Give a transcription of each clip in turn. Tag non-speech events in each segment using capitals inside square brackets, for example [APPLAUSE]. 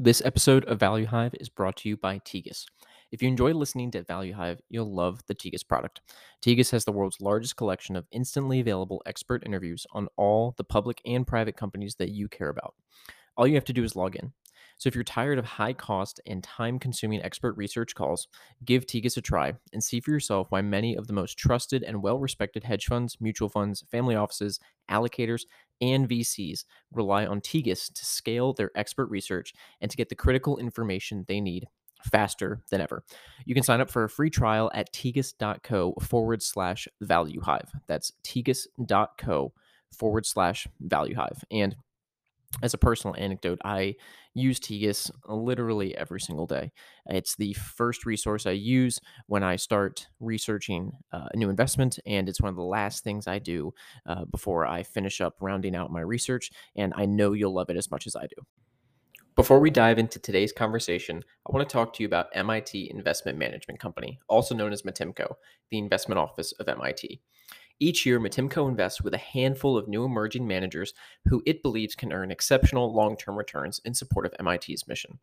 This episode of Value Hive is brought to you by Tegus. If you enjoy listening to Value Hive, you'll love the Tegus product. Tegus has the world's largest collection of instantly available expert interviews on all the public and private companies that you care about. All you have to do is log in. So if you're tired of high cost and time consuming expert research calls, give Tegus a try and see for yourself why many of the most trusted and well respected hedge funds, mutual funds, family offices, allocators, and VCs rely on Tegus to scale their expert research and to get the critical information they need faster than ever. You can sign up for a free trial at tegus.co forward slash value hive. That's tegus.co forward slash value hive. And as a personal anecdote, I use Tegus literally every single day. It's the first resource I use when I start researching uh, a new investment, and it's one of the last things I do uh, before I finish up rounding out my research. And I know you'll love it as much as I do. Before we dive into today's conversation, I want to talk to you about MIT Investment Management Company, also known as MITIMCO, the investment office of MIT. Each year, MITIMCO invests with a handful of new emerging managers who it believes can earn exceptional long term returns in support of MIT's mission.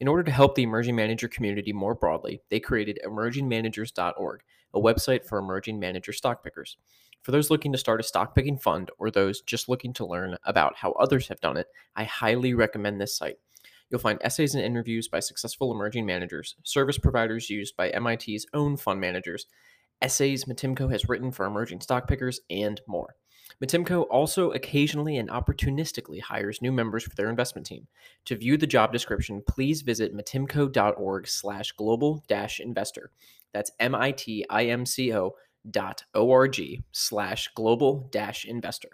In order to help the emerging manager community more broadly, they created emergingmanagers.org, a website for emerging manager stock pickers. For those looking to start a stock picking fund or those just looking to learn about how others have done it, I highly recommend this site. You'll find essays and interviews by successful emerging managers, service providers used by MIT's own fund managers, essays MITIMCO has written for emerging stock pickers, and more. MITIMCO also occasionally and opportunistically hires new members for their investment team. To view the job description, please visit mitimco.org slash global dash investor. That's M-I-T-I-M-C-O dot O-R-G slash global dash investor.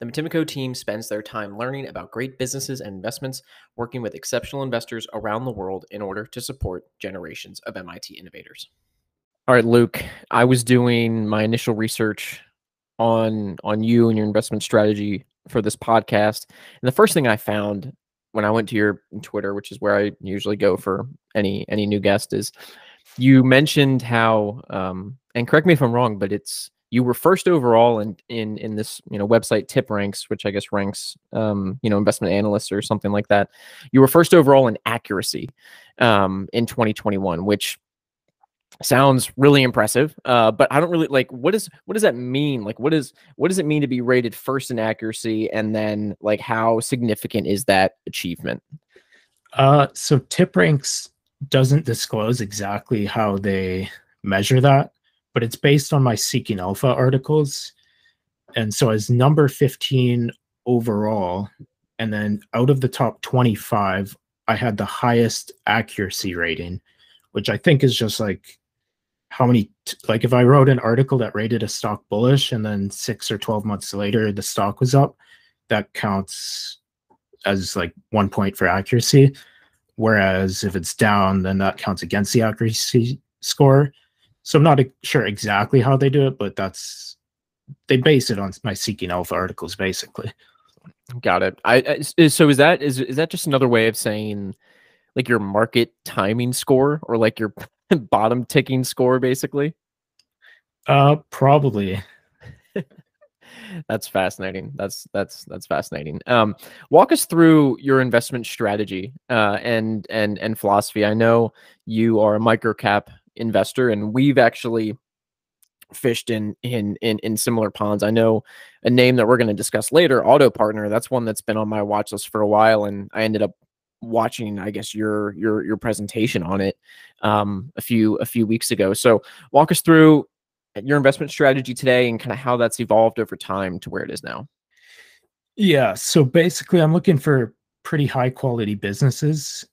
The MITIMCO team spends their time learning about great businesses and investments, working with exceptional investors around the world in order to support generations of MIT innovators. All right, Luke, I was doing my initial research on on you and your investment strategy for this podcast. And the first thing I found when I went to your Twitter, which is where I usually go for any any new guest, is you mentioned how um, and correct me if I'm wrong, but it's you were first overall in in in this you know website TipRanks, which I guess ranks um, you know investment analysts or something like that. You were first overall in accuracy um, in 2021, which sounds really impressive uh, but i don't really like what is what does that mean? Like what is what does it mean to be rated first in accuracy and then like how significant is that achievement? Uh so TipRanks doesn't disclose exactly how they measure that but it's based on my seeking alpha articles. And so as number 15 overall and then out of the top 25 i had the highest accuracy rating which i think is just like how many like if I wrote an article that rated a stock bullish and then six or 12 months later the stock was up, that counts as like one point for accuracy. Whereas if it's down, then that counts against the accuracy score. So I'm not sure exactly how they do it, but that's they base it on my seeking alpha articles basically. Got it. I, I so is that is is that just another way of saying like your market timing score or like your [LAUGHS] bottom ticking score basically? Uh probably. [LAUGHS] that's fascinating. That's that's that's fascinating. Um walk us through your investment strategy uh and and and philosophy. I know you are a microcap investor and we've actually fished in in in in similar ponds. I know a name that we're going to discuss later, Auto Partner. That's one that's been on my watch list for a while, and I ended up watching i guess your your your presentation on it um a few a few weeks ago. So walk us through your investment strategy today and kind of how that's evolved over time to where it is now. Yeah so basically i'm looking for pretty high quality businesses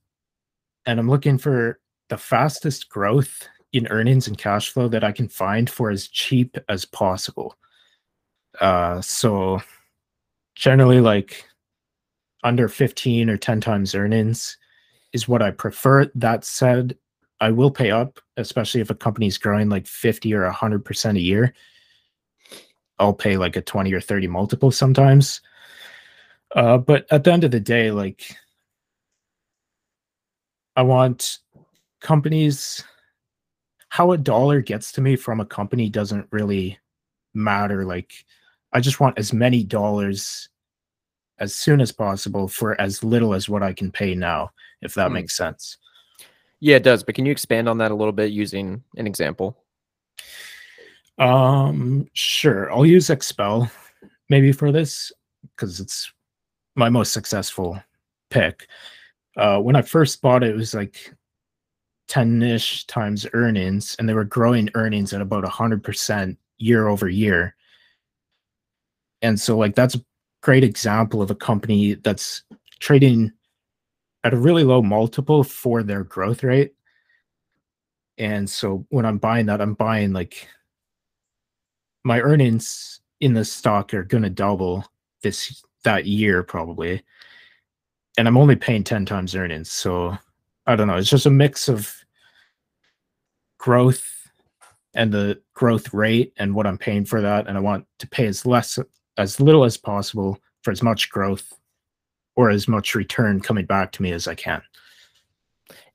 and i'm looking for the fastest growth in earnings and cash flow that i can find for as cheap as possible. Uh so generally like under 15 or 10 times earnings is what I prefer. That said, I will pay up, especially if a company's growing like 50 or 100% a year. I'll pay like a 20 or 30 multiple sometimes. Uh, but at the end of the day, like, I want companies, how a dollar gets to me from a company doesn't really matter. Like, I just want as many dollars as soon as possible for as little as what I can pay now, if that Hmm. makes sense. Yeah, it does. But can you expand on that a little bit using an example? Um, sure. I'll use XPEL maybe for this because it's my most successful pick. Uh, when I first bought it, it was like 10 ish times earnings, and they were growing earnings at about 100% year over year. And so, like, that's great example of a company that's trading at a really low multiple for their growth rate. And so, when I'm buying that, I'm buying like my earnings in the stock are going to double this that year probably. And i'm only paying 10 times earnings so i don't know. It's just a mix of growth and the growth rate and what i'm paying for that. And i want to pay as less as little as possible for as much growth or as much return coming back to me as i can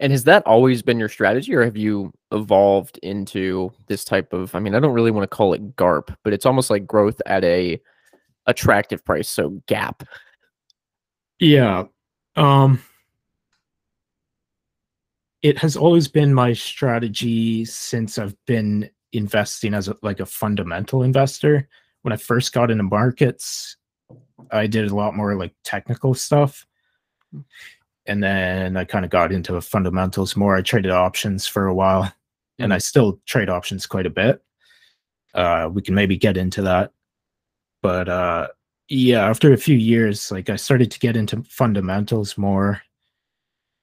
And has that always been your strategy, or have you evolved into this type of? I mean, I don't really want to call it GARP, but it's almost like growth at a attractive price, so gap. Yeah. Um it has always been my strategy since I've been investing as a, like a fundamental investor. When I first got into markets, I did a lot more like technical stuff. And then I kind of got into fundamentals more. I traded options for a while and I still trade options quite a bit. Uh we can maybe get into that. But uh yeah after a few years like i started to get into fundamentals more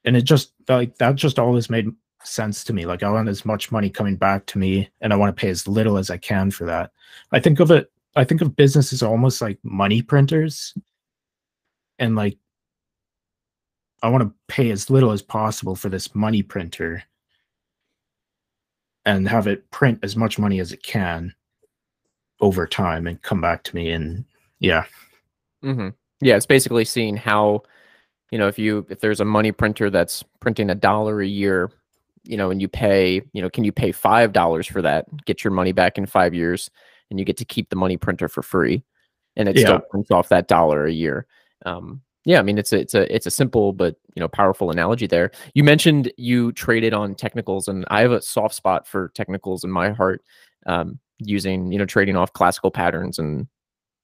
and it just like that just always made sense to me like i want as much money coming back to me and i want to pay as little as i can for that i think of it i think of business as almost like money printers. And like i want to pay as little as possible for this money printer and have it print as much money as it can over time and come back to me and yeah. Mm-hmm. Yeah, it's basically seeing how, you know, if you if there's a money printer that's printing a dollar a year, you know, and you pay, you know, can you pay five dollars for that, get your money back in five years, and you get to keep the money printer for free, and it Yeah. still prints off that dollar a year. Um, yeah, I mean, it's a it's a it's a simple but you know powerful analogy there. You mentioned you traded on technicals, and I have a soft spot for technicals in my heart. Um, using you know trading off classical patterns and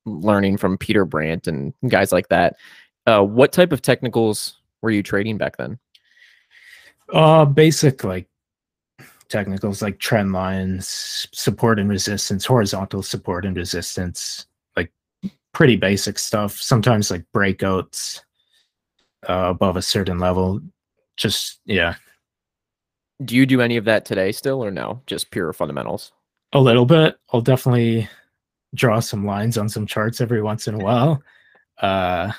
learning from Peter Brandt and guys like that. Uh, what type of technicals were you trading back then? Uh, basic like technicals like trend lines, support and resistance, horizontal support and resistance, like pretty basic stuff. Sometimes like breakouts uh, above a certain level. Just yeah, Do you do any of that today still, or no? Just pure fundamentals. a little bit. I'll definitely draw some lines on some charts every once in a while. Uh,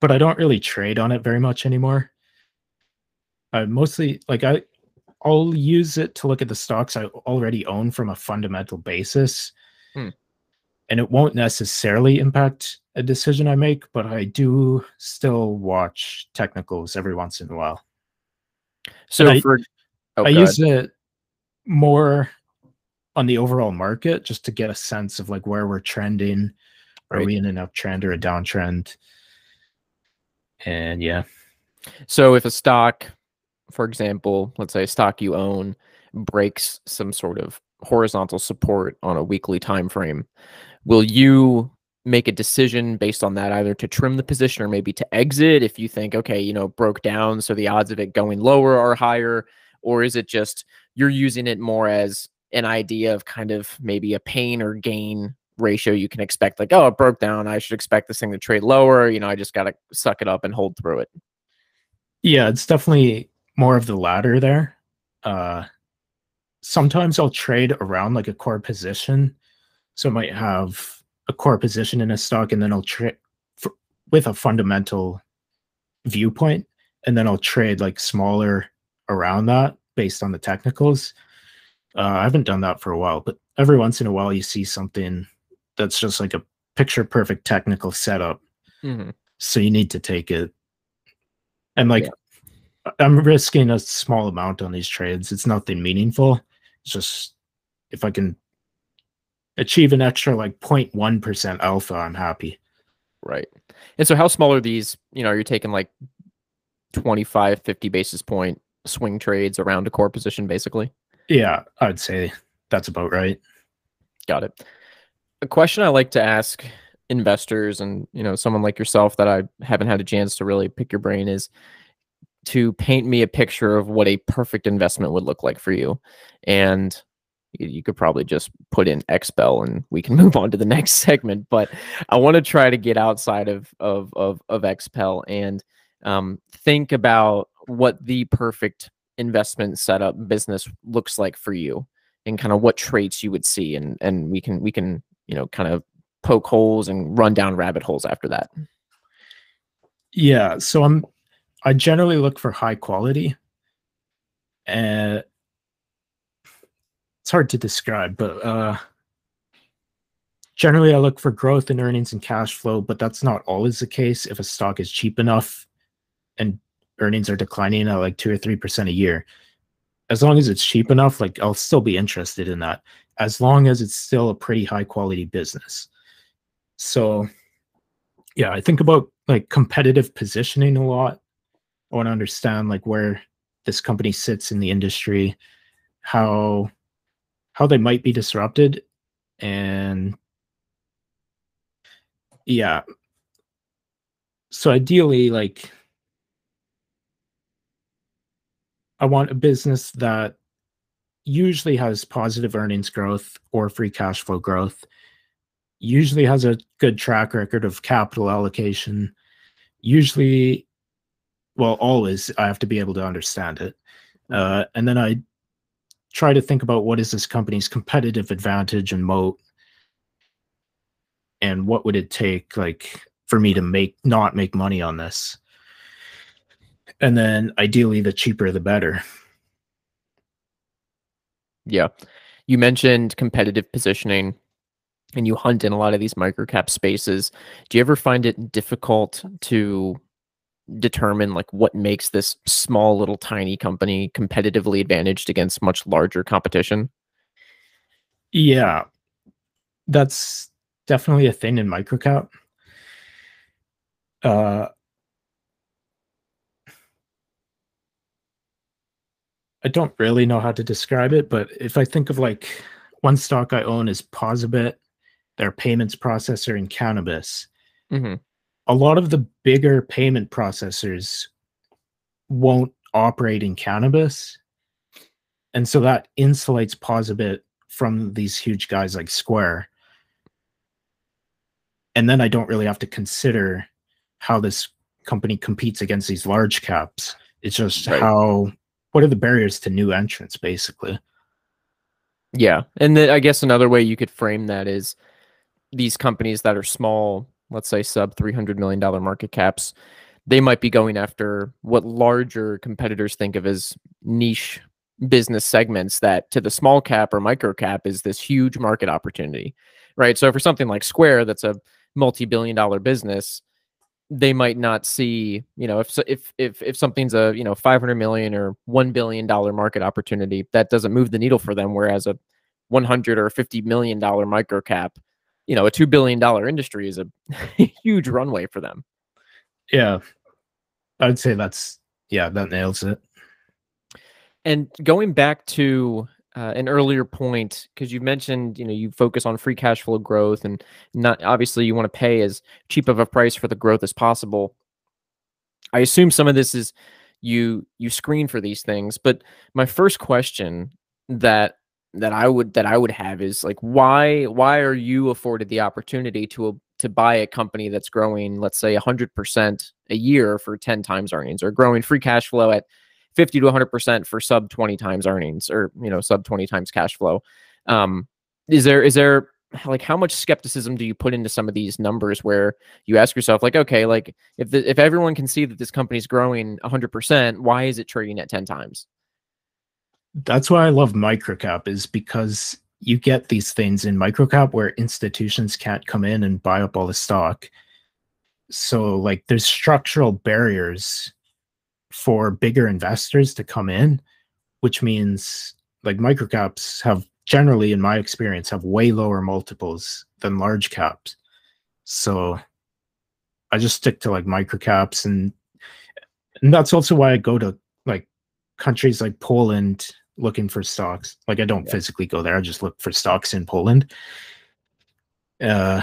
but I don't really trade on it very much anymore. I mostly like I I'll use it to look at the stocks I already own from a fundamental basis. Hmm. And it won't necessarily impact a decision I make, but I do still watch technicals every once in a while. So I- for oh, I use it more on the overall market just to get a sense of like where we're trending. Are Right. we in an uptrend or a downtrend? And yeah, so if a stock, for example, let's say a stock you own breaks some sort of horizontal support on a weekly time frame, will you make a decision based on that either to trim the position or maybe to exit if you think okay you know broke down so the odds of it going lower are higher or is it just you're using it more as an idea of kind of maybe a pain or gain ratio you can expect like oh it broke down i should expect this thing to trade lower you know i just got to suck it up and hold through it yeah, it's definitely more of the latter there. Uh, sometimes I'll trade around like a core position. So I might have a core position in a stock and then I'll trade with a fundamental viewpoint and then I'll trade like smaller around that based on the technicals. Uh, I haven't done that for a while, but every once in a while you see something that's just like a picture perfect technical setup. Mhm. So you need to take it. And like Yeah. I'm risking a small amount on these trades. It's nothing meaningful. It's just if I can achieve an extra like 0.1% alpha, I'm happy. Right. And so how small are these, you know, you're you taking like 25, 50 basis point swing trades around a core position basically? Yeah, I'd say that's about right. Got it. A question I like to ask investors and, you know, someone like yourself that I haven't had a chance to really pick your brain is to paint me a picture of what a perfect investment would look like for you. And you could probably just put in XPEL and we can [LAUGHS] move on to the next segment. But I want to try to get outside of of of, of XPEL and um, think about what the perfect investment setup business looks like for you and kind of what traits you would see and and we can we can you know kind of poke holes and run down rabbit holes after that yeah so i'm i generally look for high quality and it's hard to describe but uh generally i look for growth in earnings and cash flow but that's not always the case if a stock is cheap enough and earnings are declining at like two or three percent a year, as long as it's cheap enough, like I'll still be interested in that. As long as it's still a pretty high quality business. So yeah, I think about like competitive positioning a lot. I want to understand like where this company sits in the industry, how how they might be disrupted and yeah. So ideally like I want a business that usually has positive earnings growth or free cash flow growth, usually has a good track record of capital allocation, usually, well, always I have to be able to understand it. Uh, and then I try to think about what is this company's competitive advantage and moat? And what would it take like for me to make not make money on this? And then ideally the cheaper the better. Yeah. You mentioned competitive positioning and you hunt in a lot of these microcap spaces. Do you ever find it difficult to determine like what makes this small little tiny company competitively advantaged against much larger competition yeah that's definitely a thing in microcap uh I don't really know how to describe it, but if I think of like one stock I own is Posabit, their payments processor in cannabis. Mm-hmm. A lot of the bigger payment processors won't operate in cannabis. And so that insulates Posabit from these huge guys like Square. And then I don't really have to consider how this company competes against these large caps. It's just right. how what are the barriers to new entrants basically yeah and then i guess another way you could frame that is these companies that are small let's say sub 300 million dollar market caps they might be going after what larger competitors think of as niche business segments that to the small cap or micro cap is this huge market opportunity right so for something like square that's a multi-billion dollar business they might not see, you know, if if if if something's a you know 500 million or one billion dollar market opportunity, that doesn't move the needle for them. Whereas a 100 or 50 million dollar micro cap, you know, a two billion dollar industry is a [LAUGHS] huge runway for them. Yeah, I'd say that's yeah, that nails it. And going back to uh, an earlier point because you mentioned you know you focus on free cash flow growth and not obviously you want to pay as cheap of a price for the growth as possible i assume some of this is you you screen for these things but my first question that that i would that i would have is like why why are you afforded the opportunity to to buy a company that's growing let's say 100% a year for 10 times earnings or growing free cash flow at 50 to 100% for sub 20 times earnings or, you know, sub 20 times cash flow. Um, is there, is there like how much skepticism do you put into some of these numbers where you ask yourself like, okay, like if the, if everyone can see that this company's growing 100%, why is it trading at 10 times? That's why I love microcap is because you get these things in microcap where institutions can't come in and buy up all the stock. So like there's structural barriers for bigger investors to come in, which means like microcaps have generally, in my experience, have way lower multiples than large caps. So I just stick to like microcaps and and that's also why I go to countries like Poland looking for stocks. Like I don't yeah. physically go there, I just look for stocks in Poland. Uh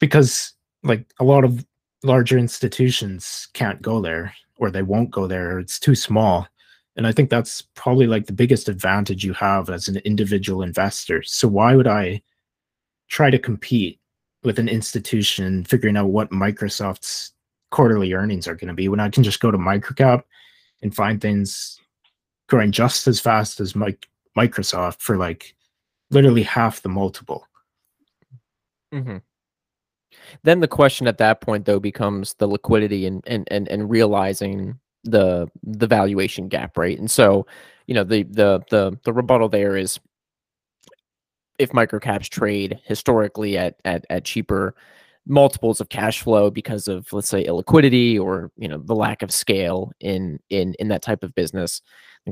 because like a lot of larger institutions can't go there or they won't go there or it's too small and i think that's probably like the biggest advantage you have as an individual investor so why would i try to compete with an institution figuring out what microsoft's quarterly earnings are going to be when i can just go to microcap and find things growing just as fast as my, microsoft for like literally half the multiple mm-hmm. Then the question at that point though becomes the liquidity and and and, and realizing the the valuation gap, right? And so, you know, the the the the rebuttal there is if microcaps trade historically at at at cheaper multiples of cash flow because of let's say illiquidity or you know the lack of scale in in in that type of business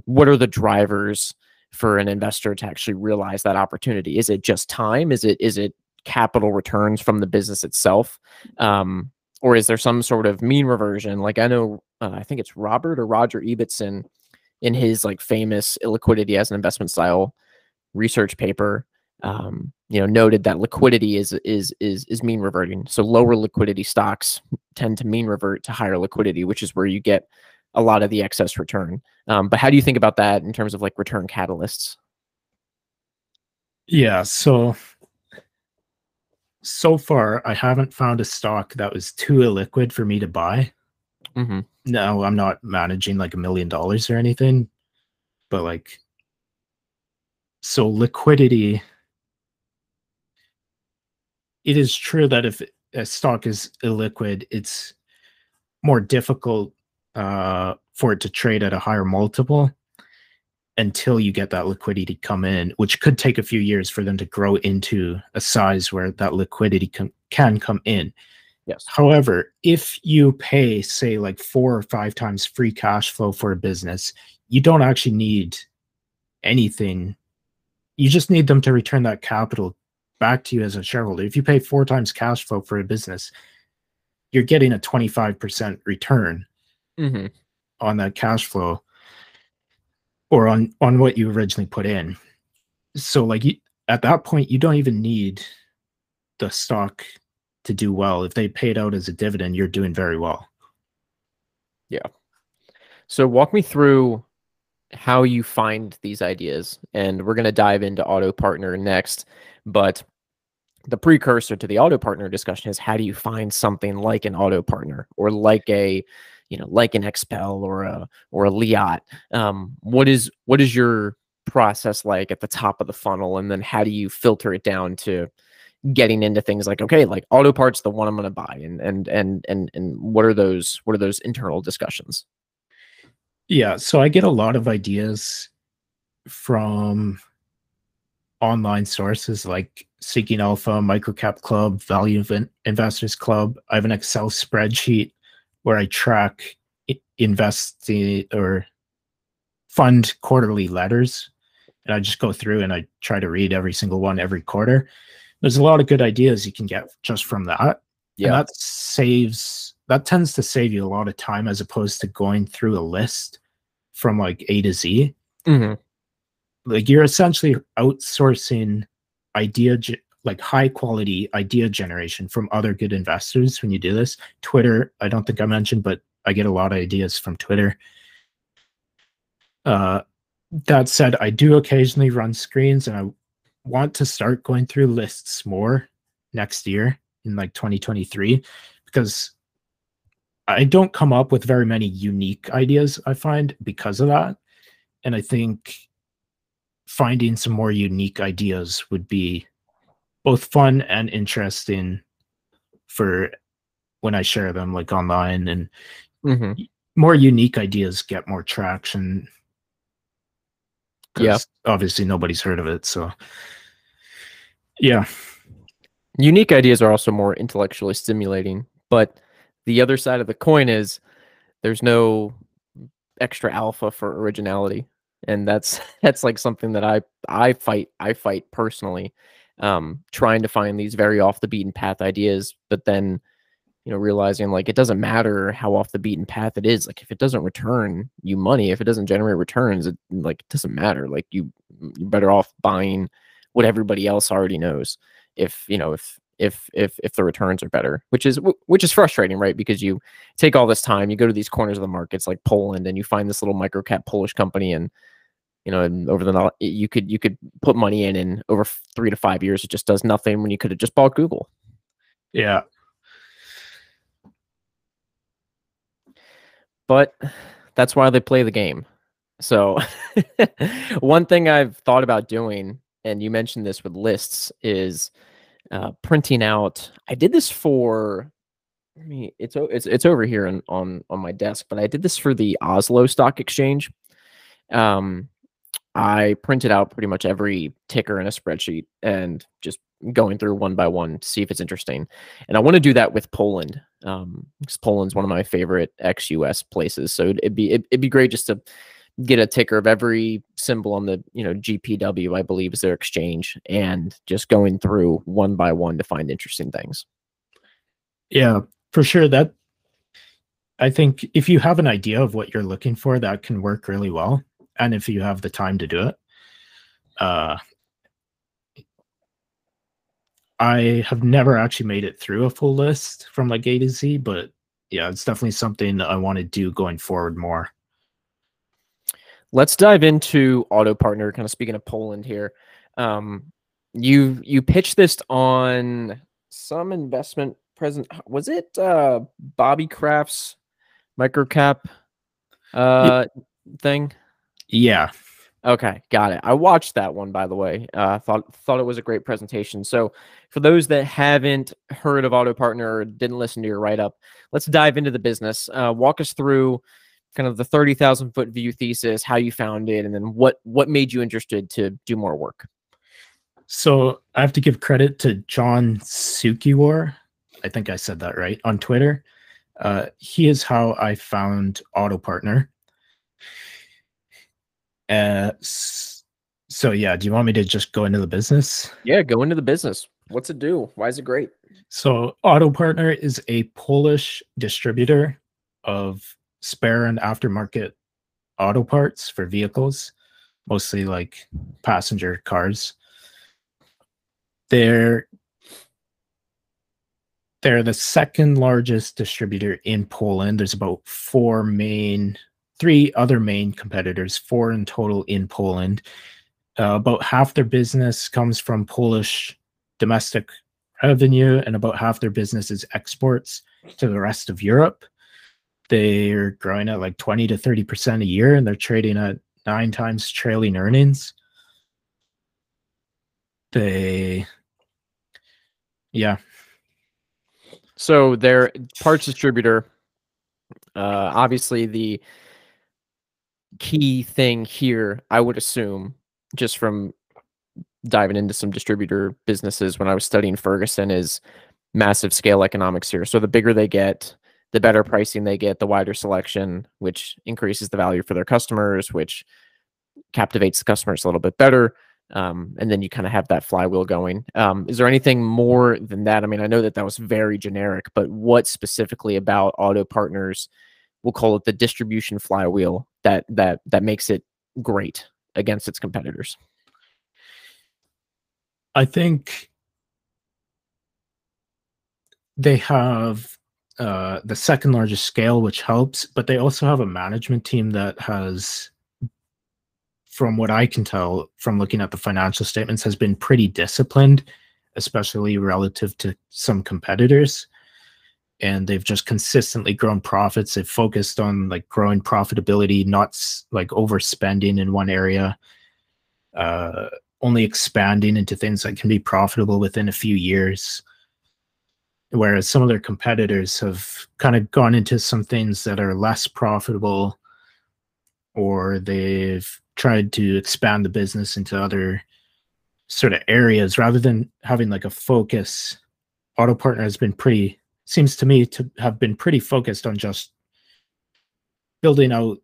what are the drivers for an investor to actually realize that opportunity is it just time is it is it capital returns from the business itself? Um, or is there some sort of mean reversion? Like I know, uh, I think it's Robert or Roger Ibbotson in his like famous illiquidity as an investment style research paper, um, you know, noted that liquidity is is is is mean reverting. So lower liquidity stocks tend to mean revert to higher liquidity, which is where you get a lot of the excess return. Um, but how do you think about that in terms of like return catalysts? Yeah, so so far I haven't found a stock that was too illiquid for me to buy. Mm-hmm. No, I'm not managing like a million dollars or anything, but like, so liquidity. It is true that if a stock is illiquid, it's more difficult uh, for it to trade at a higher multiple until you get that liquidity to come in, which could take a few years for them to grow into a size where that liquidity can, can come in. Yes. However, if you pay, say, like four or five times free cash flow for a business, you don't actually need anything. You just need them to return that capital back to you as a shareholder. If you pay four times cash flow for a business, you're getting a 25% return mm-hmm. on that cash flow or on on what you originally put in. So like you, at that point, you don't even need the stock to do well. If they paid out as a dividend, you're doing very well. Yeah. So walk me through how you find these ideas, and we're going to dive into Auto Partner next. But the precursor to the Auto Partner discussion is how do you find something like an Auto Partner or like a you know, like an XPEL or a or a Liat. Um, what is what is your process like at the top of the funnel, and then how do you filter it down to getting into things like okay, like auto parts, the one I'm going to buy, and and and and and what are those what are those internal discussions? Yeah, so I get a lot of ideas from online sources like Seeking Alpha, Microcap Club, Value Investors Club. I have an Excel spreadsheet where I track invest the or fund quarterly letters. And I just go through and I try to read every single one every quarter. There's a lot of good ideas you can get just from that. Yeah. And that saves that tends to save you a lot of time as opposed to going through a list from like A to Z. Mm-hmm. Like you're essentially outsourcing idea like high quality idea generation from other good investors when you do this. Twitter, I don't think I mentioned, but I get a lot of ideas from Twitter. Uh, that said, I do occasionally run screens and I want to start going through lists more next year in like 2023 because I don't come up with very many unique ideas, I find, because of that. And I think finding some more unique ideas would be both fun and interesting for when I share them like online and mm-hmm. more unique ideas get more traction. Yeah. Obviously nobody's heard of it. So yeah. Unique ideas are also more intellectually stimulating, but the other side of the coin is there's no extra alpha for originality. And that's [LAUGHS] that's like something that I I fight I fight personally um, trying to find these very off the beaten path ideas, but then you know, realizing like it doesn't matter how off the beaten path it is. Like if it doesn't return you money, if it doesn't generate returns, it like it doesn't matter. Like you you're better off buying what everybody else already knows. If you know if if if if the returns are better, which is which is frustrating, right? Because you take all this time, you go to these corners of the markets like Poland, and you find this little micro cap Polish company, and you know, and over the you could you could put money in, and over three to five years, it just does nothing when you could have just bought Google. Yeah. But that's why they play the game. So, [LAUGHS] one thing I've thought about doing, and you mentioned this with lists, is uh, printing out. I did this for. I mean, it's it's it's over here on on on my desk, but I did this for the Oslo Stock Exchange. Um, I printed out pretty much every ticker in a spreadsheet and just going through one by one to see if it's interesting. And I want to do that with Poland, um, because Poland's one of my favorite ex-US places. So it'd be it'd be great just to get a ticker of every symbol on the you know GPW, I believe is their exchange, and just going through one by one to find interesting things. Yeah, for sure. That I think if you have an idea of what you're looking for, that can work really well. And if you have the time to do it, uh, I have never actually made it through a full list from like A to Z, but yeah, it's definitely something I want to do going forward more. Let's dive into Auto Partner. Kind of speaking of Poland here, um, you you pitched this on some investment present. Was it uh, Bobby Kraft's microcap uh, thing? Yeah. Okay, got it. I watched that one by the way. Uh, thought thought it was a great presentation. So, for those that haven't heard of Auto Partner or didn't listen to your write up, let's dive into the business. Uh, walk us through kind of the 30,000 foot view thesis, how you found it, and then what what made you interested to do more work. So I have to give credit to John Sukiwar. I think I said that right on Twitter. Uh, he is how I found Auto Partner. Uh, so yeah, do you want me to just go into the business? Yeah, go into the business. What's it do? Why is it great? So Auto Partner is a Polish distributor of spare and aftermarket auto parts for vehicles, mostly like passenger cars. They're they're the second largest distributor in Poland. There's about four main, three other main competitors, four in total in Poland. Uh, about half their business comes from Polish domestic revenue, and about half their business is exports to the rest of Europe they're growing at like 20 to 30% a year and they're trading at nine times trailing earnings. They, yeah. So their parts distributor, uh, obviously the key thing here, I would assume, just from diving into some distributor businesses when I was studying Ferguson, is massive scale economics here. So the bigger they get, the better pricing they get, the wider selection, which increases the value for their customers, which captivates the customers a little bit better. Um, and then you kind of have that flywheel going. Um, is there anything more than that? I mean, I know that that was very generic, but what specifically about auto partners? We'll call it the distribution flywheel that that that makes it great against its competitors. I think they have uh, the second largest scale, which helps, but they also have a management team that has, from what I can tell from looking at the financial statements, has been pretty disciplined, especially relative to some competitors. And they've just consistently grown profits. They've focused on like growing profitability, not like overspending in one area, uh, only expanding into things that can be profitable within a few years whereas some of their competitors have kind of gone into some things that are less profitable or they've tried to expand the business into other sort of areas rather than having like a focus. Auto partner has been pretty seems to me to have been pretty focused on just building out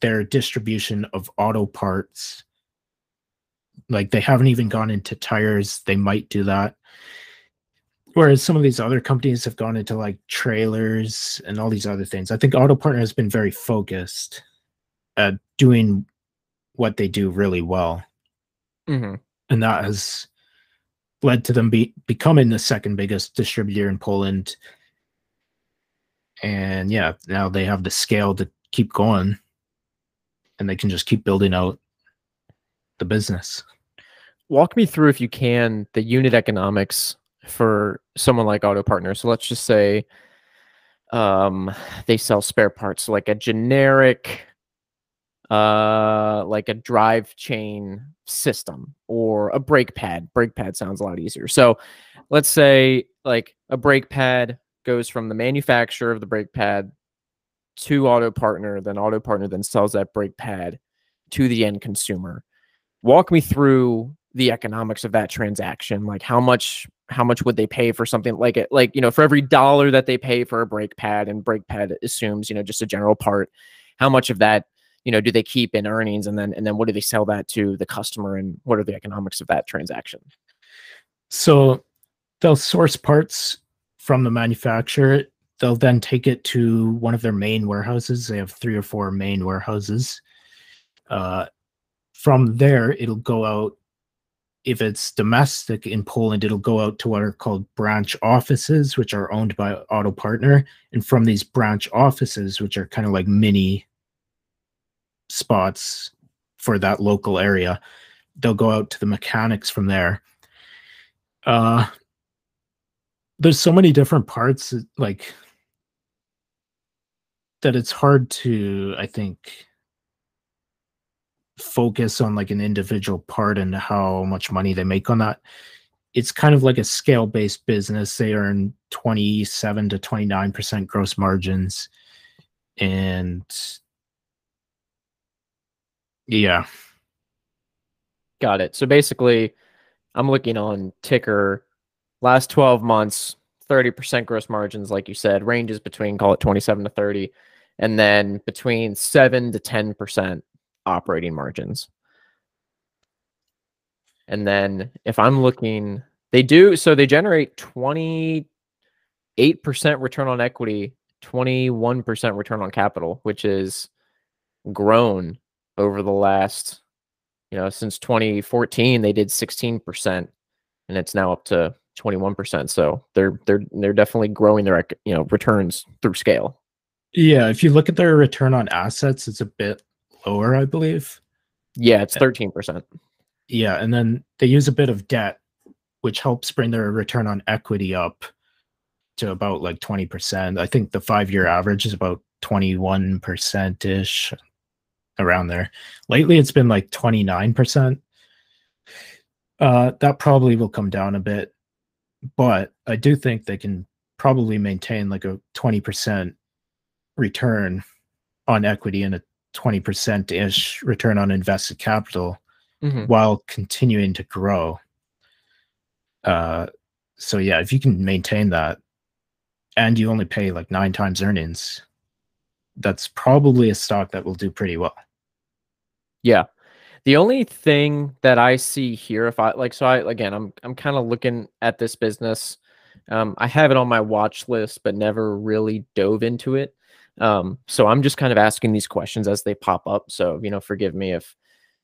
their distribution of auto parts. Like they haven't even gone into tires. They might do that Whereas some of these other companies have gone into like trailers and all these other things. I think Auto Partner has been very focused at doing what they do really well. Mm-hmm. And that has led to them be, becoming the second biggest distributor in Poland. And yeah, now they have the scale to keep going and they can just keep building out the business. Walk me through, if you can, the unit economics for someone like Auto Partner. So let's just say um, they sell spare parts, like a generic, uh, like a drive chain system or a brake pad. Brake pad sounds a lot easier. So let's say like a brake pad goes from the manufacturer of the brake pad to Auto Partner, then Auto Partner then sells that brake pad to the end consumer. Walk me through the economics of that transaction like how much how much would they pay for something like it like you know for every dollar that they pay for a brake pad and brake pad assumes you know just a general part how much of that you know do they keep in earnings and then and then what do they sell that to the customer and what are the economics of that transaction? So they'll source parts from the manufacturer. They'll then take it to one of their main warehouses. They have three or four main warehouses. Uh, from there it'll go out if it's domestic in Poland, it'll go out to what are called branch offices, which are owned by Auto Partner. And from these branch offices, which are kind of like mini spots for that local area, they'll go out to the mechanics from there. Uh, there's so many different parts, like that it's hard to, I think, focus on like an individual part and how much money they make on that. It's kind of like a scale based business. They earn 27 to 29% gross margins. And yeah. Got it. So basically, I'm looking on TIKR last 12 months, 30% gross margins, like you said, ranges between call it 27 to 30, and then between 7 to 10% operating margins. And then if I'm looking, they do so they generate 28% return on equity, 21% return on capital, which is grown over the last, you know, since 2014, they did 16% and it's now up to 21%. So they're they're they're definitely growing their you know returns through scale. Yeah, if you look at their return on assets, it's a bit lower, I believe. Yeah, it's 13%. Yeah, and then they use a bit of debt, which helps bring their return on equity up to about like 20%. I think the five year average is about 21% ish around there. Lately, it's been like 29%. Uh, that probably will come down a bit, but I do think they can probably maintain like a 20% return on equity in a 20% ish return on invested capital mm-hmm. while continuing to grow. Uh, so yeah, if you can maintain that and you only pay like nine times earnings, that's probably a stock that will do pretty well. Yeah. The only thing that I see here, if I like, so I again, I'm I'm kind of looking at this business. Um, I have it on my watch list, but never really dove into it. Um, so I'm just kind of asking these questions as they pop up. So, you know, forgive me if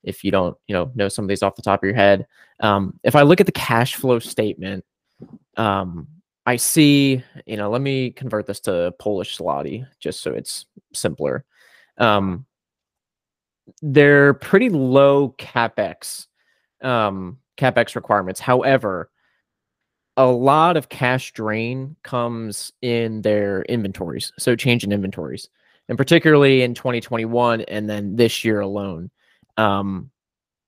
if you don't, you know, know some of these off the top of your head. Um, if I look at the cash flow statement, um, I see, you know, let me convert this to Polish zloty just so it's simpler. Um, they're pretty low capex um, capex requirements. However, a lot of cash drain comes in their inventories. So change in inventories, and particularly in 2021 and then this year alone. Um,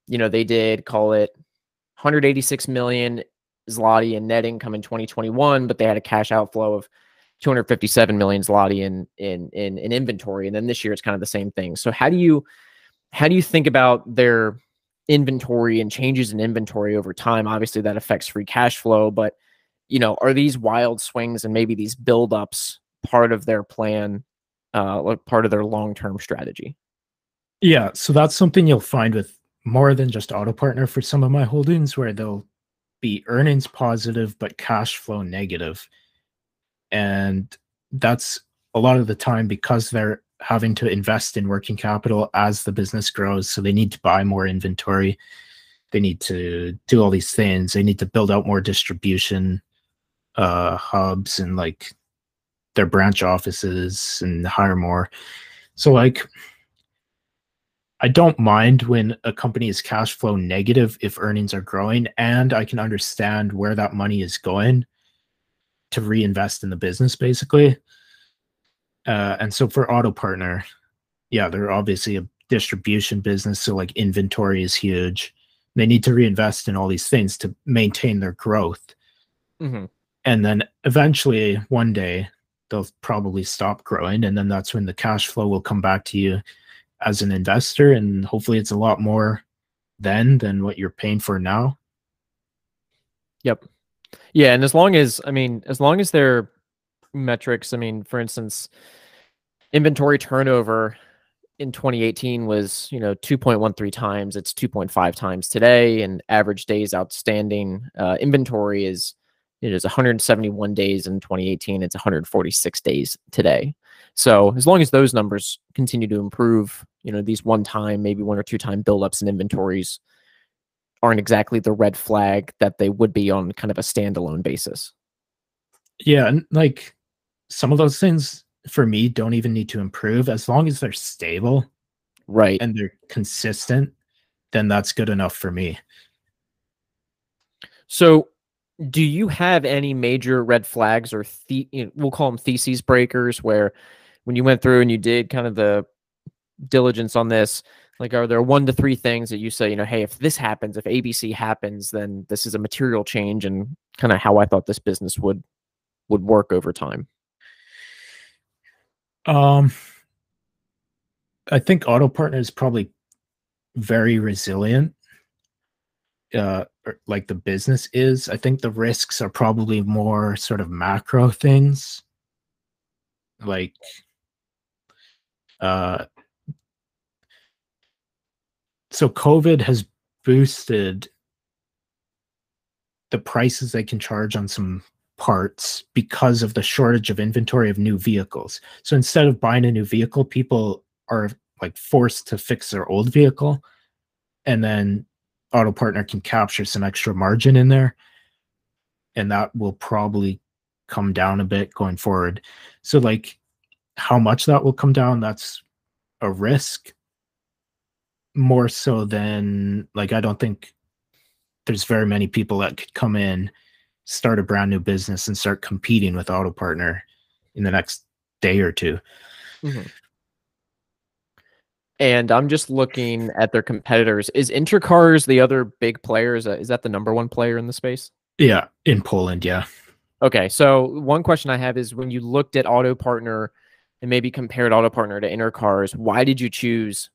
you know, they did call it 186 million zloty in net income in 2021, but they had a cash outflow of 257 million zloty in in in, in inventory, and then this year it's kind of the same thing. So how do you how do you think about their inventory and changes in inventory over time. Obviously, that affects free cash flow, but you know, are these wild swings and maybe these buildups part of their plan, uh, part of their long term strategy? Yeah, so that's something you'll find with more than just auto partner for some of my holdings, where they'll be earnings positive but cash flow. And that's a lot of the time because they're having to invest in working capital as the business grows. So they need to buy more inventory. They need to do all these things. They need to build out more distribution uh, hubs and like their branch offices and hire more. So like I don't mind when a company is cash flow negative if earnings are growing and I can understand where that money is going to reinvest in the business basically. Uh, and so for Auto Partner, yeah, they're obviously a distribution business, so like inventory is huge. They need to reinvest in all these things to maintain their growth. Mm-hmm. And then eventually, one day, they'll probably stop growing, and then that's when the cash flow will come back to you as an investor, and hopefully, it's a lot more then than what you're paying for now. Yep. Yeah, and as long as I mean, as long as their metrics, I mean, for instance, inventory turnover in 2018 was you know 2.13 times. It's 2.5 times today and average days outstanding uh, inventory is it is 171 days in 2018 it's 146 days today. So as long as those numbers continue to improve you know these one time maybe one or two time buildups in inventories aren't exactly the red flag that they would be on kind of a standalone basis. Yeah and like some of those things for me don't even need to improve. As long as they're stable right. and they're consistent then that's good enough for me. So do you have any major red flags or the, you know, we'll call them theses breakers where when you went through and you did kind of the diligence on this like are there one to three things that you say you know hey if this happens if abc happens then this is a material change and kind of how i thought this business would would work over time um, I think Auto Partner is probably very resilient. Uh, like the business is. I think the risks are probably more sort of macro things, like uh, so COVID has boosted the prices they can charge on some parts because of the shortage of inventory of new vehicles. So instead of buying a new vehicle, people are like forced to fix their old vehicle and then auto partner can capture some extra margin in there and that will probably come down a bit going forward. So like how much that will come down that's a risk more so than like I don't think there's very many people that could come in start a brand new business and start competing with auto partner in the next day or 2 mm-hmm. and i'm just looking at their competitors. Is intercars the other big player? Uh, is that the number one player in the space? Yeah in poland yeah. Okay so one question i have is when you looked at auto partner and maybe compared auto partner to intercars why did you choose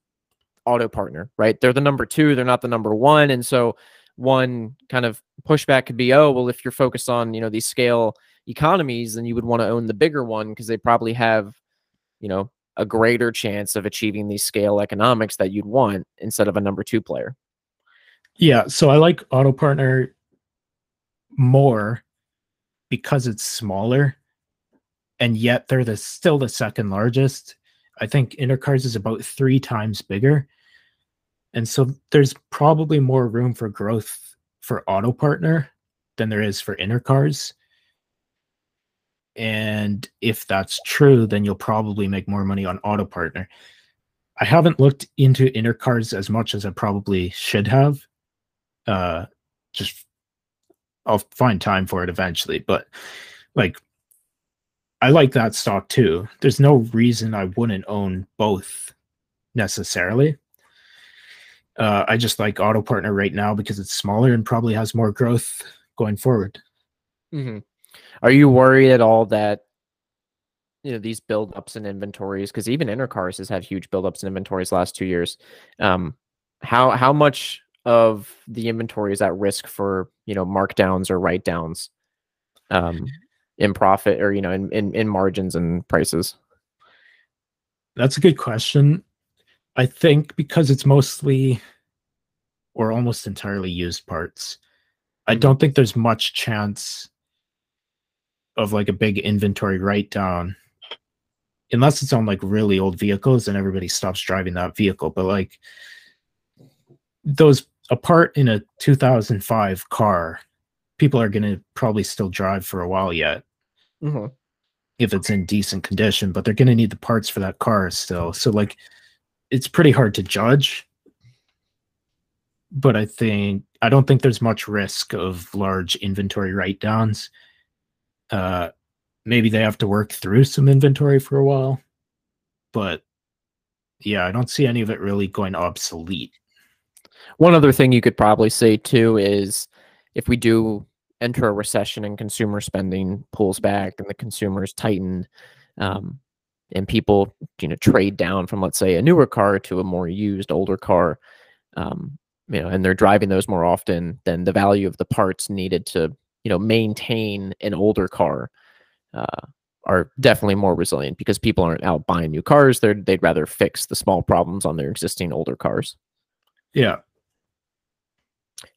auto partner right? They're the number two they're not the number one and so one kind of pushback could be, oh, well, if you're focused on, you know, these scale economies, then you would want to own the bigger one because they probably have, you know, a greater chance of achieving these scale economics that you'd want instead of a number two player. Yeah. So I like Auto Partner more because it's smaller and yet they're the still the second largest. I think Intercars is about three times bigger. And so there's probably more room for growth for auto partner than there is for intercars. And if that's true, then you'll probably make more money on auto partner. I haven't looked into intercars as much as I probably should have. Uh just I'll find time for it eventually, but like I like that stock too. There's no reason I wouldn't own both necessarily. Uh, I just like Auto Partner right now because it's smaller and probably has more growth going forward. Mm-hmm. Are you worried at all that you know these buildups in inventories? Because even Intercars has had huge buildups in inventories last two years. Um, how how much of the inventory is at risk for you know markdowns or write downs um, in profit or you know in, in in margins and prices? That's a good question. I think because it's mostly or almost entirely used parts, I Mhm. don't think there's much chance of like a big inventory write down unless it's on like really old vehicles and everybody stops driving that vehicle. But like those a part in a 2005 car, people are going to probably still drive for a while yet Mhm. if it's in decent condition, but they're going to need the parts for that car still. So like it's pretty hard to judge. But I think I don't think there's much risk of large inventory write downs. Uh maybe they have to work through some inventory for a while. But yeah, I don't see any of it really going obsolete. One other thing you could probably say too is if we do enter a recession and consumer spending pulls back and the consumers tighten, um, and people you know trade down from let's say a newer car to a more used older car, um, you know, and they're driving those more often, then the value of the parts needed to you know maintain an older car uh, are definitely more resilient because people aren't out buying new cars. They're they'd rather fix the small problems on their existing older cars. Yeah.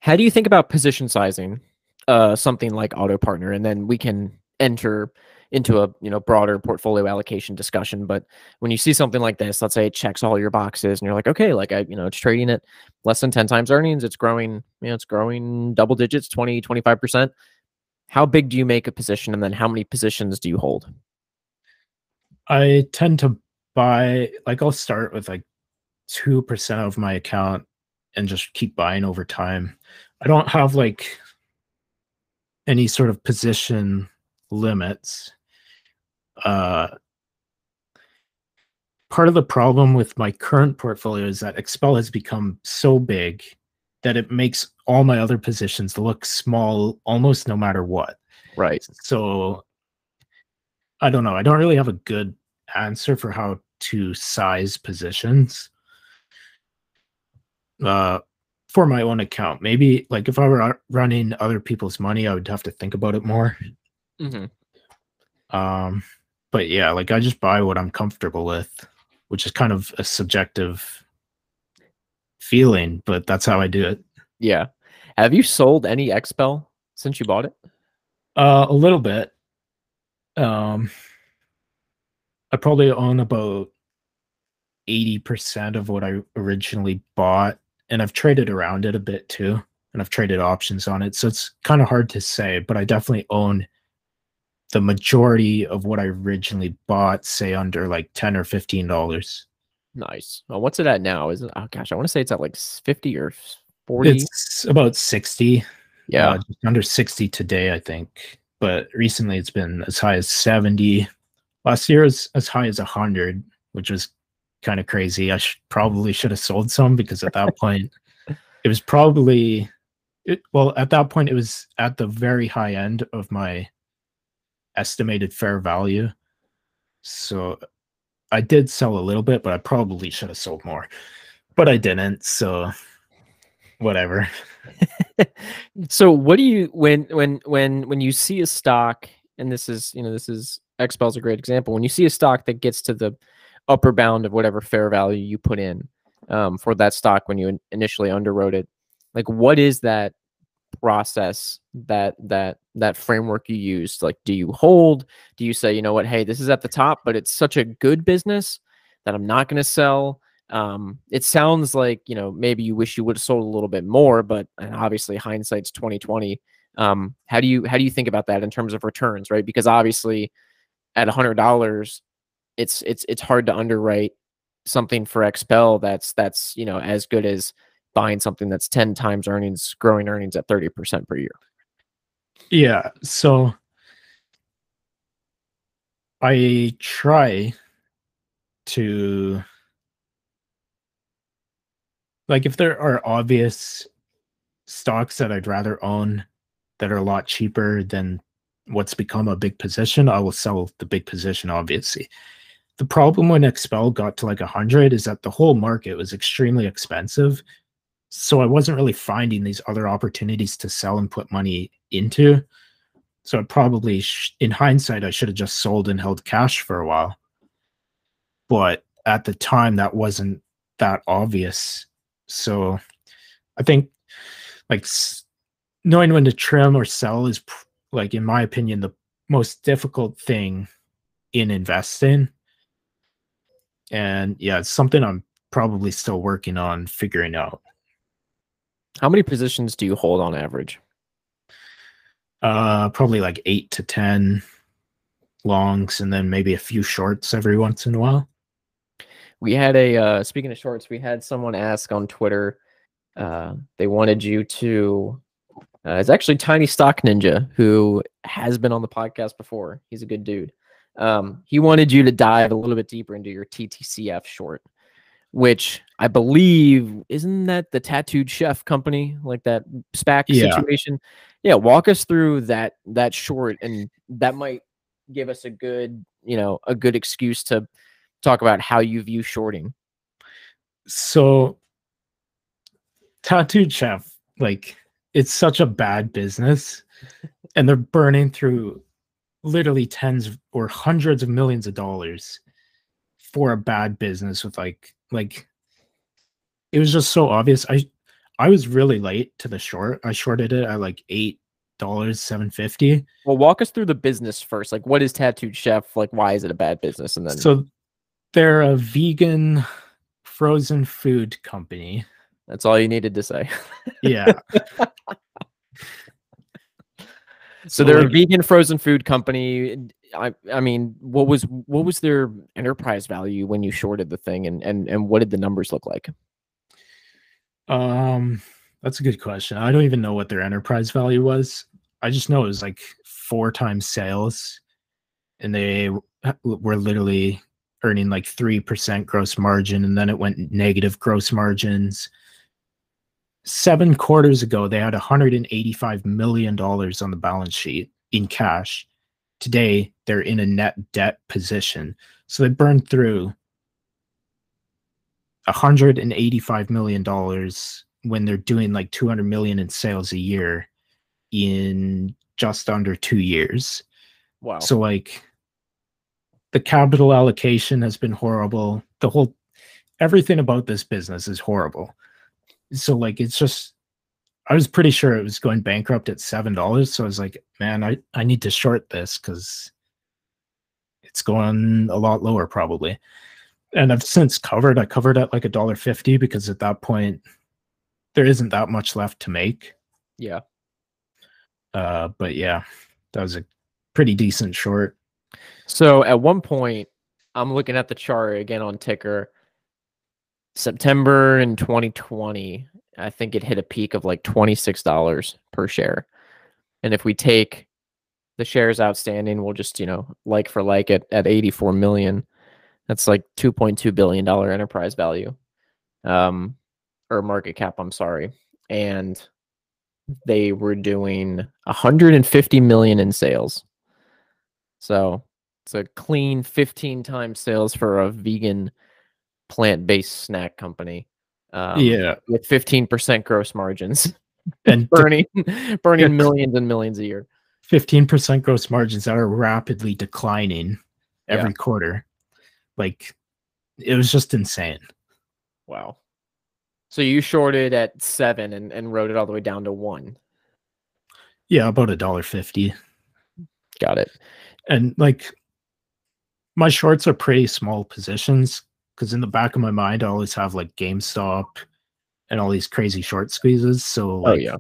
How do you think about position sizing uh, something like Auto Partner, and then we can enter into a you know broader portfolio allocation discussion. But when you see something like this, let's say it checks all your boxes, and you're like, okay, like I you know it's trading at less than ten times earnings, it's growing, you know, it's growing double digits, 20, 25 percent. How big do you make a position, and then how many positions do you hold? I tend to buy like I'll start with like 2% of my account and just keep buying over time. I don't have like any sort of position limits. Uh part of the problem with my current portfolio is that XPEL has become so big that it makes all my other positions look small almost no matter what. Right. So I don't know. I don't really have a good answer for how to size positions. Uh for my own account. Maybe like if I were running other people's money, I would have to think about it more. Mm-hmm. Um but yeah, like I just buy what I'm comfortable with, which is kind of a subjective feeling, but that's how I do it. Yeah. Have you sold any XPEL since you bought it? Uh, a little bit. Um, I probably own about 80% of what I originally bought, and I've traded around it a bit too, and I've traded options on it. So it's kind of hard to say, but I definitely own the majority of what I originally bought, say under like 10 or 15 dollars. Nice. Well, what's it at now? Is it? Oh gosh, I want to say it's at like fifty or forty. It's about 60. yeah. uh, just under 60 today, I think. But recently it's been as high as 70. Last year was as high as 100, which was kind of crazy. I sh- probably should have sold some because at that point [LAUGHS] it was probably it, well at that point it was at the very high end of my estimated fair value. So I did sell a little bit, but I probably should have sold more. But I didn't, so whatever. [LAUGHS] so what do you when when when when you see a stock and this is you know this is XPEL's a great example when you see a stock that gets to the upper bound of whatever fair value you put in um, for that stock when you in- initially underwrote it like what is that process that that that framework you use like do you hold? Do you say you know what? Hey this is at the top but it's such a good business that i'm not going to sell. Um it sounds like you know maybe you wish you would have sold a little bit more but obviously hindsight's 2020 um how do you how do you think about that in terms of returns right? Because obviously at a hundred dollars it's it's it's hard to underwrite something for XPEL that's that's you know as good as buying something that's 10 times earnings growing earnings at 30% per year Yeah. So I try to like if there are obvious stocks that I'd rather own that are a lot cheaper than what's become a big position, I will sell the big position, obviously. The problem when XPEL got to like 100 is that the whole market was extremely expensive. So I wasn't really finding these other opportunities to sell and put money into. So I probably, sh- in hindsight, I should have just sold and held cash for a while. But at the time, that wasn't that obvious. So I think like s- knowing when to trim or sell is like in my opinion the most difficult thing in investing and yeah it's something i'm probably still working on figuring out how many positions do you hold on average uh probably like eight to ten longs and then maybe a few shorts every once in a while we had a uh speaking of shorts we had someone ask on twitter uh they wanted you to uh, it's actually Tiny Stock Ninja, who has been on the podcast before. He's a good dude. Um, he wanted you to dive a little bit deeper into your TTCF short, which I believe isn't that the tattooed chef company, like that SPAC yeah. situation. Yeah, walk us through that that short, and that might give us a good, you know, a good excuse to talk about how you view shorting. So, tattooed chef, like it's such a bad business and they're burning through literally tens or hundreds of millions of dollars for a bad business with like like it was just so obvious i i was really late to the short i shorted it at like eight dollars 750 well walk us through the business first like what is tattooed chef like why is it a bad business and then so they're a vegan frozen food company that's all you needed to say. yeah. [LAUGHS] so they're like, a vegan frozen food company. I I mean, what was what was their enterprise value when you shorted the thing and and and what did the numbers look like? Um that's a good question. I don't even know what their enterprise value was. I just know it was like four times sales and they were literally earning like 3% gross margin and then it went negative gross margins seven quarters ago, they had $185 million on the balance sheet in cash. Today, they're in a net debt position. So they burned through $185 million when they're doing like 200 million in sales a year in just under two years. Wow. So, like, the capital allocation has been horrible. The whole everything about this business is horrible so like it's just I was pretty sure it was going bankrupt at seven dollars. So I was like, man, I, I need to short this because it's going a lot lower probably. And I've since covered. I covered at like a dollar fifty because at that point there isn't that much left to make. Yeah. Uh, but yeah, that was a pretty decent short. So at one point, I'm looking at the chart again on TIKR, September in 2020, I think it hit a peak of like $26 per share. And if we take the shares outstanding, we'll just, you know, like for like at, at 84 million, that's like $2.2 billion enterprise value. Um, or market cap, I'm sorry. And they were doing 150 million in sales. So it's a clean 15 times sales for a vegan plant-based snack company. Um, yeah, with 15% gross margins [LAUGHS] and burning burning millions and millions a year. 15% gross margins that are rapidly declining every yeah. quarter. Like it was just insane. Wow. So you shorted at seven and, and wrote it all the way down to one. Yeah, about a dollar fifty. Got it. And like my shorts are pretty small positions because in the back of my mind, I always have like GameStop and all these crazy short squeezes. So, oh, like, oh, yeah.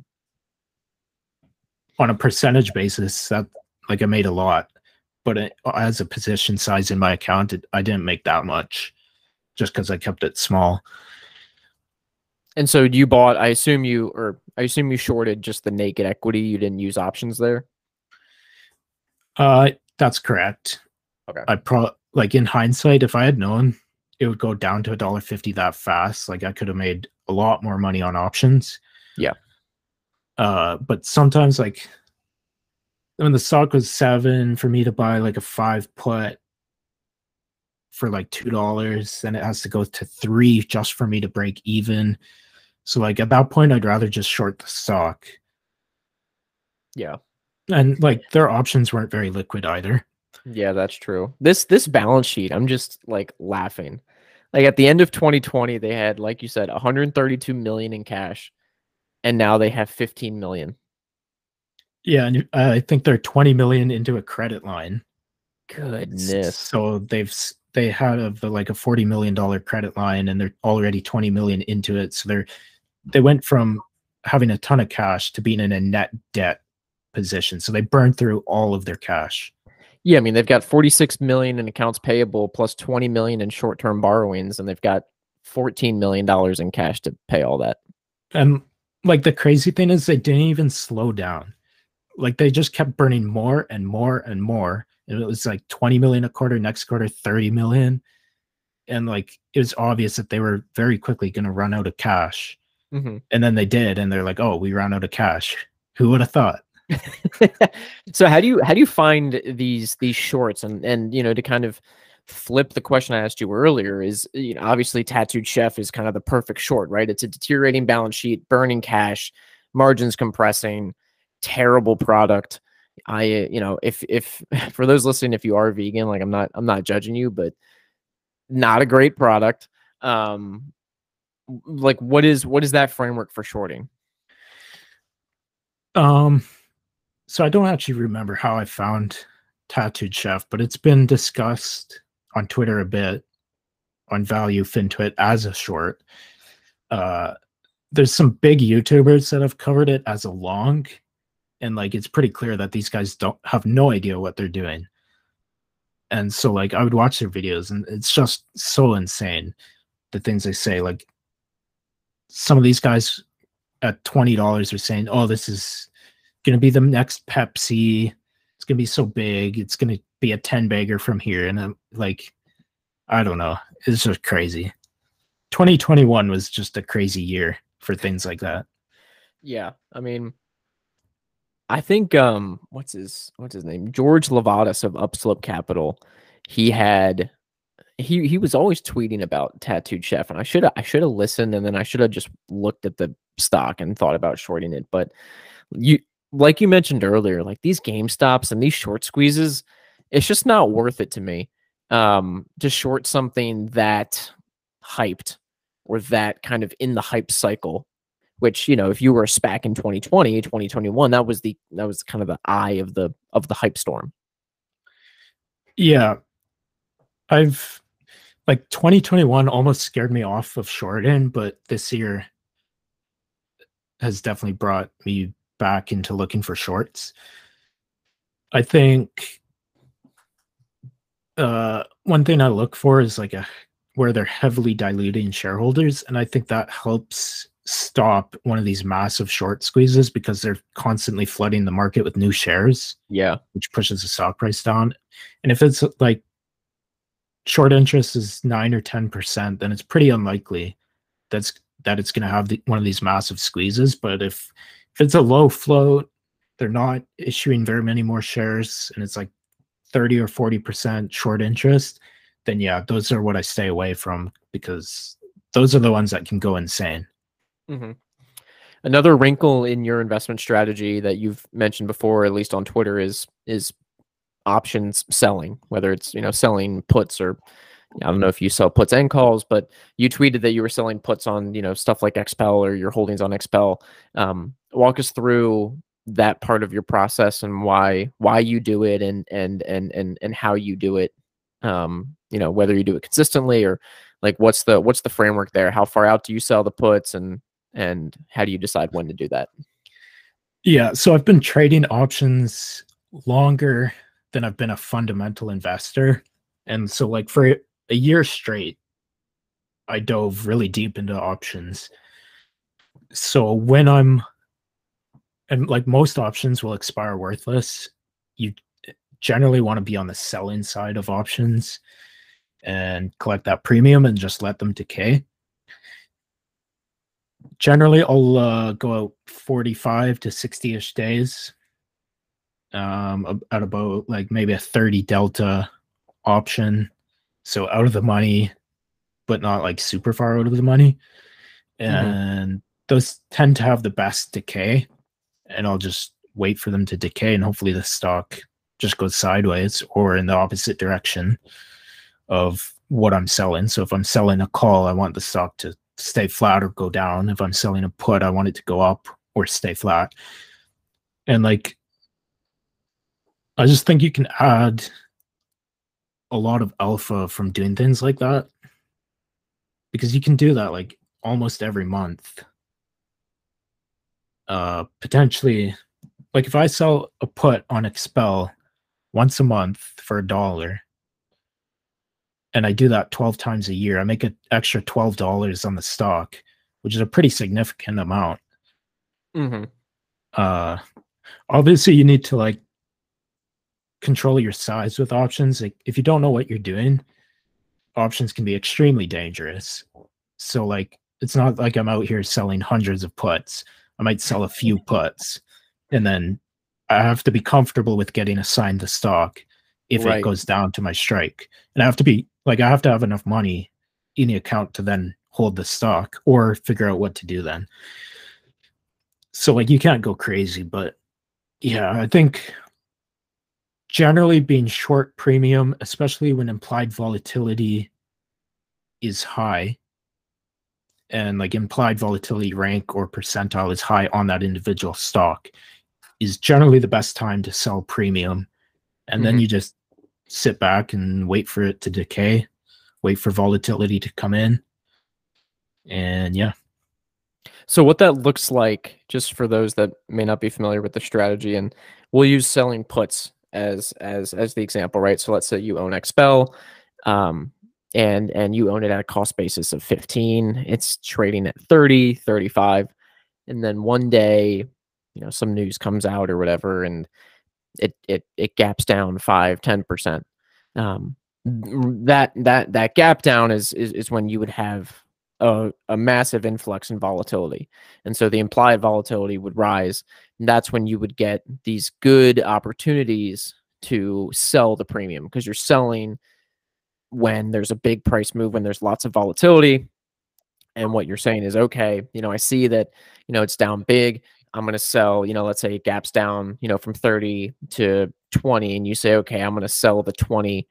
on a percentage basis, that like I made a lot, but it, as a position size in my account, it, I didn't make that much just because I kept it small. And so you bought, I assume you, or I assume you shorted just the naked equity. You didn't use options there. Uh, that's correct. Okay. I pro like in hindsight, if I had known it would go down to a dollar fifty that fast. Like I could have made a lot more money on options. Yeah. Uh, but sometimes like when the stock was seven for me to buy like a five put for like two dollars, then it has to go to three just for me to break even. So like at that point, I'd rather just short the stock. Yeah. And like their options weren't very liquid either. Yeah, that's true. This this balance sheet, I'm just like laughing. Like at the end of 2020, they had, like you said, 132 million in cash, and now they have 15 million. Yeah, and uh, I think they're 20 million into a credit line. Goodness. So they've they had a, like a 40 million dollar credit line and they're already 20 million into it. So they're they went from having a ton of cash to being in a net debt position. So they burned through all of their cash. Yeah, I mean they've got 46 million in accounts payable plus 20 million in short-term borrowings and they've got 14 million dollars in cash to pay all that. And like the crazy thing is they didn't even slow down. Like they just kept burning more and more and more. And it was like 20 million a quarter, next quarter 30 million. And like it was obvious that they were very quickly going to run out of cash. Mm-hmm. And then they did, and they're like, "Oh, we ran out of cash." Who would have thought? [LAUGHS] so how do you how do you find these these shorts and and you know to kind of flip the question I asked you earlier is you know obviously tattooed chef is kind of the perfect short right it's a deteriorating balance sheet burning cash margins compressing terrible product. I you know if if [LAUGHS] for those listening if you are vegan like I'm not I'm not judging you but not a great product. Um like what is what is that framework for shorting? Um so i don't actually remember how i found tattooed chef but it's been discussed on twitter a bit on value fintwit as a short. Uh there's some big youtubers that have covered it as a long and like it's pretty clear that these guys don't have no idea what they're doing and so like i would watch their videos and it's just so insane the things they say like some of these guys at twenty dollars are saying, "Oh, this is going to be the next Pepsi. It's going to be so big. It's going to be a ten bagger from here." And I'm like, I don't know. It's just crazy. 2021 was just a crazy year for things like that. Yeah, I mean, I think um, what's his what's his name? George Livadas of Upslope Capital. He had he he was always tweeting about tattooed chef and i should have i should have listened and then i should have just looked at the stock and thought about shorting it but you like you mentioned earlier like these game stops and these short squeezes it's just not worth it to me um to short something that hyped or that kind of in the hype cycle which you know if you were a SPAC in 2020 2021 that was the that was kind of the eye of the of the hype storm yeah i've like 2021 almost scared me off of shorting, but this year has definitely brought me back into looking for shorts. I think uh, one thing I look for is like a where they're heavily diluting shareholders, and I think that helps stop one of these massive short squeezes because they're constantly flooding the market with new shares. Yeah, which pushes the stock price down. And if it's like short interest is nine or ten percent, then it's pretty unlikely that's that it's going to have the, one of these massive squeezes. But if if it's a low float, they're not issuing very many more shares, and it's like thirty or forty percent short interest, then yeah, those are what I stay away from because those are the ones that can go insane. Mm-hmm. Another wrinkle in your investment strategy that you've mentioned before, at least on Twitter, is is options selling, whether it's you know selling puts or I don't know if you sell puts and calls, but you tweeted that you were selling puts on you know stuff like XPEL or your holdings on XPEL. Um, walk us through that part of your process and why why you do it and and and and and how you do it. Um, you know whether you do it consistently or like what's the what's the framework there? How far out do you sell the puts and and how do you decide when to do that? Yeah, so I've been trading options longer than I've been a fundamental investor. And so, like, for a year straight, I dove really deep into options. So, when I'm, and like most options will expire worthless, you generally want to be on the selling side of options and collect that premium and just let them decay. Generally, I'll uh, go out 45 to 60 ish days um, at about like maybe a 30 delta option. So out of the money, but not like super far out of the money. Mm-hmm. And mm-hmm. those tend to have the best decay. And I'll just wait for them to decay and hopefully the stock just goes sideways or in the opposite direction of what I'm selling. So if I'm selling a call, I want the stock to stay flat or go down. If I'm selling a put, I want it to go up or stay flat. And like I just think you can add a lot of alpha from doing things like that because you can do that like almost every month. Uh, potentially, like if I sell a put on XPEL once a month for a dollar, and I do that 12 times a year, I make an extra $12 on the stock, which is a pretty significant amount. Mm-hmm. Uh, obviously, you need to like control your size with options. Like if you don't know what you're doing, options can be extremely dangerous. So like it's not like I'm out here selling hundreds of puts. I might sell a few puts and then I have to be comfortable with getting assigned the stock if Right. it goes down to my strike. And I have to be like I have to have enough money in the account to then hold the stock or figure out what to do then. So like you can't go crazy, but yeah, I think generally being short premium, especially when implied volatility is high and like implied volatility rank or percentile is high on that individual stock, is generally the best time to sell premium. And then Mhm. you just sit back and wait for it to decay, wait for volatility to come in. And yeah. So what that looks like, just for those that may not be familiar with the strategy, and we'll use selling puts as as as the example, right? So let's say you own XPEL, um, and and you own it at a cost basis of 15. It's trading at 30, 35, and then one day, you know, some news comes out or whatever, and it it it gaps down five, 10 percent. Um, that that that gap down is is is when you would have a, a massive influx in volatility. And so the implied volatility would rise. And that's when you would get these good opportunities to sell the premium because you're selling when there's a big price move, when there's lots of volatility. And what you're saying is, okay, you know, I see that, you know, it's down big. I'm going to sell, you know, let's say it gaps down, you know, from 30 to 20. And you say, okay, I'm going to sell the 20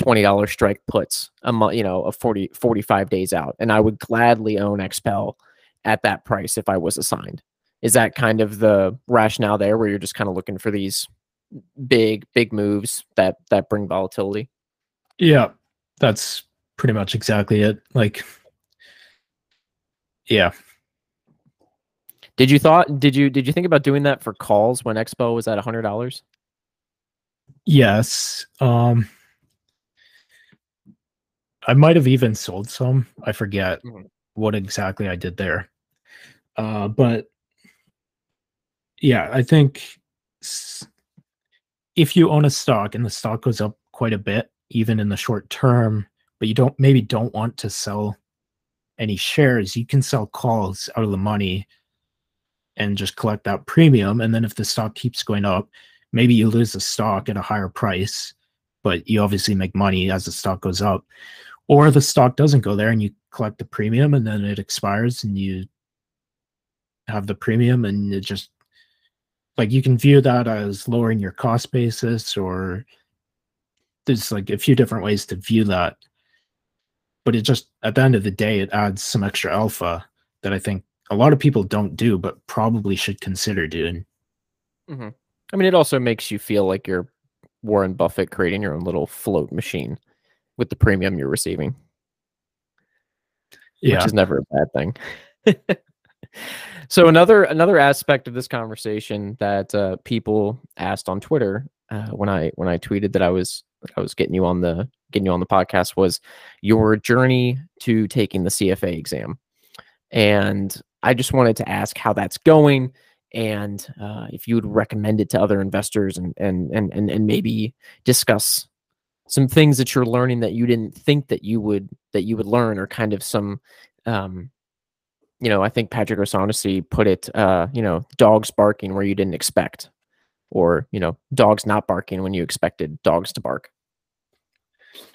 $20 strike puts a month, you know, a 40, 45 days out. And I would gladly own XPEL at that price if I was assigned. Is that kind of the rationale there where you're just kind of looking for these big, big moves that that bring volatility? Yeah. That's pretty much exactly it. Like yeah. Did you thought did you did you think about doing that for calls when XPEL was at a hundred dollars? Yes. Um I might have even sold some. I forget Mhm. what exactly I did there. Uh but yeah, I think if you own a stock and the stock goes up quite a bit even in the short term, but you don't maybe don't want to sell any shares, you can sell calls out of the money and just collect that premium and then if the stock keeps going up, maybe you lose the stock at a higher price but you obviously make money as the stock goes up. Or the stock doesn't go there and you collect the premium and then it expires and you have the premium and it just like you can view that as lowering your cost basis or there's like a few different ways to view that. But it just at the end of the day it adds some extra alpha that I think a lot of people don't do but probably should consider doing. I mean, it also makes you feel like you're Warren Buffett creating your own little float machine with the premium you're receiving. Yeah. which is never a bad thing. [LAUGHS] so another another aspect of this conversation that uh, people asked on Twitter uh, when I when I tweeted that I was I was getting you on the getting you on the podcast was your journey to taking the CFA exam, and I just wanted to ask how that's going and uh, if you would recommend it to other investors and and and and, and maybe discuss some things that you're learning that you didn't think that you would that you would learn or kind of some um you know i think patrick o'shaughnessy put it uh you know dogs barking where you didn't expect or you know dogs not barking when you expected dogs to bark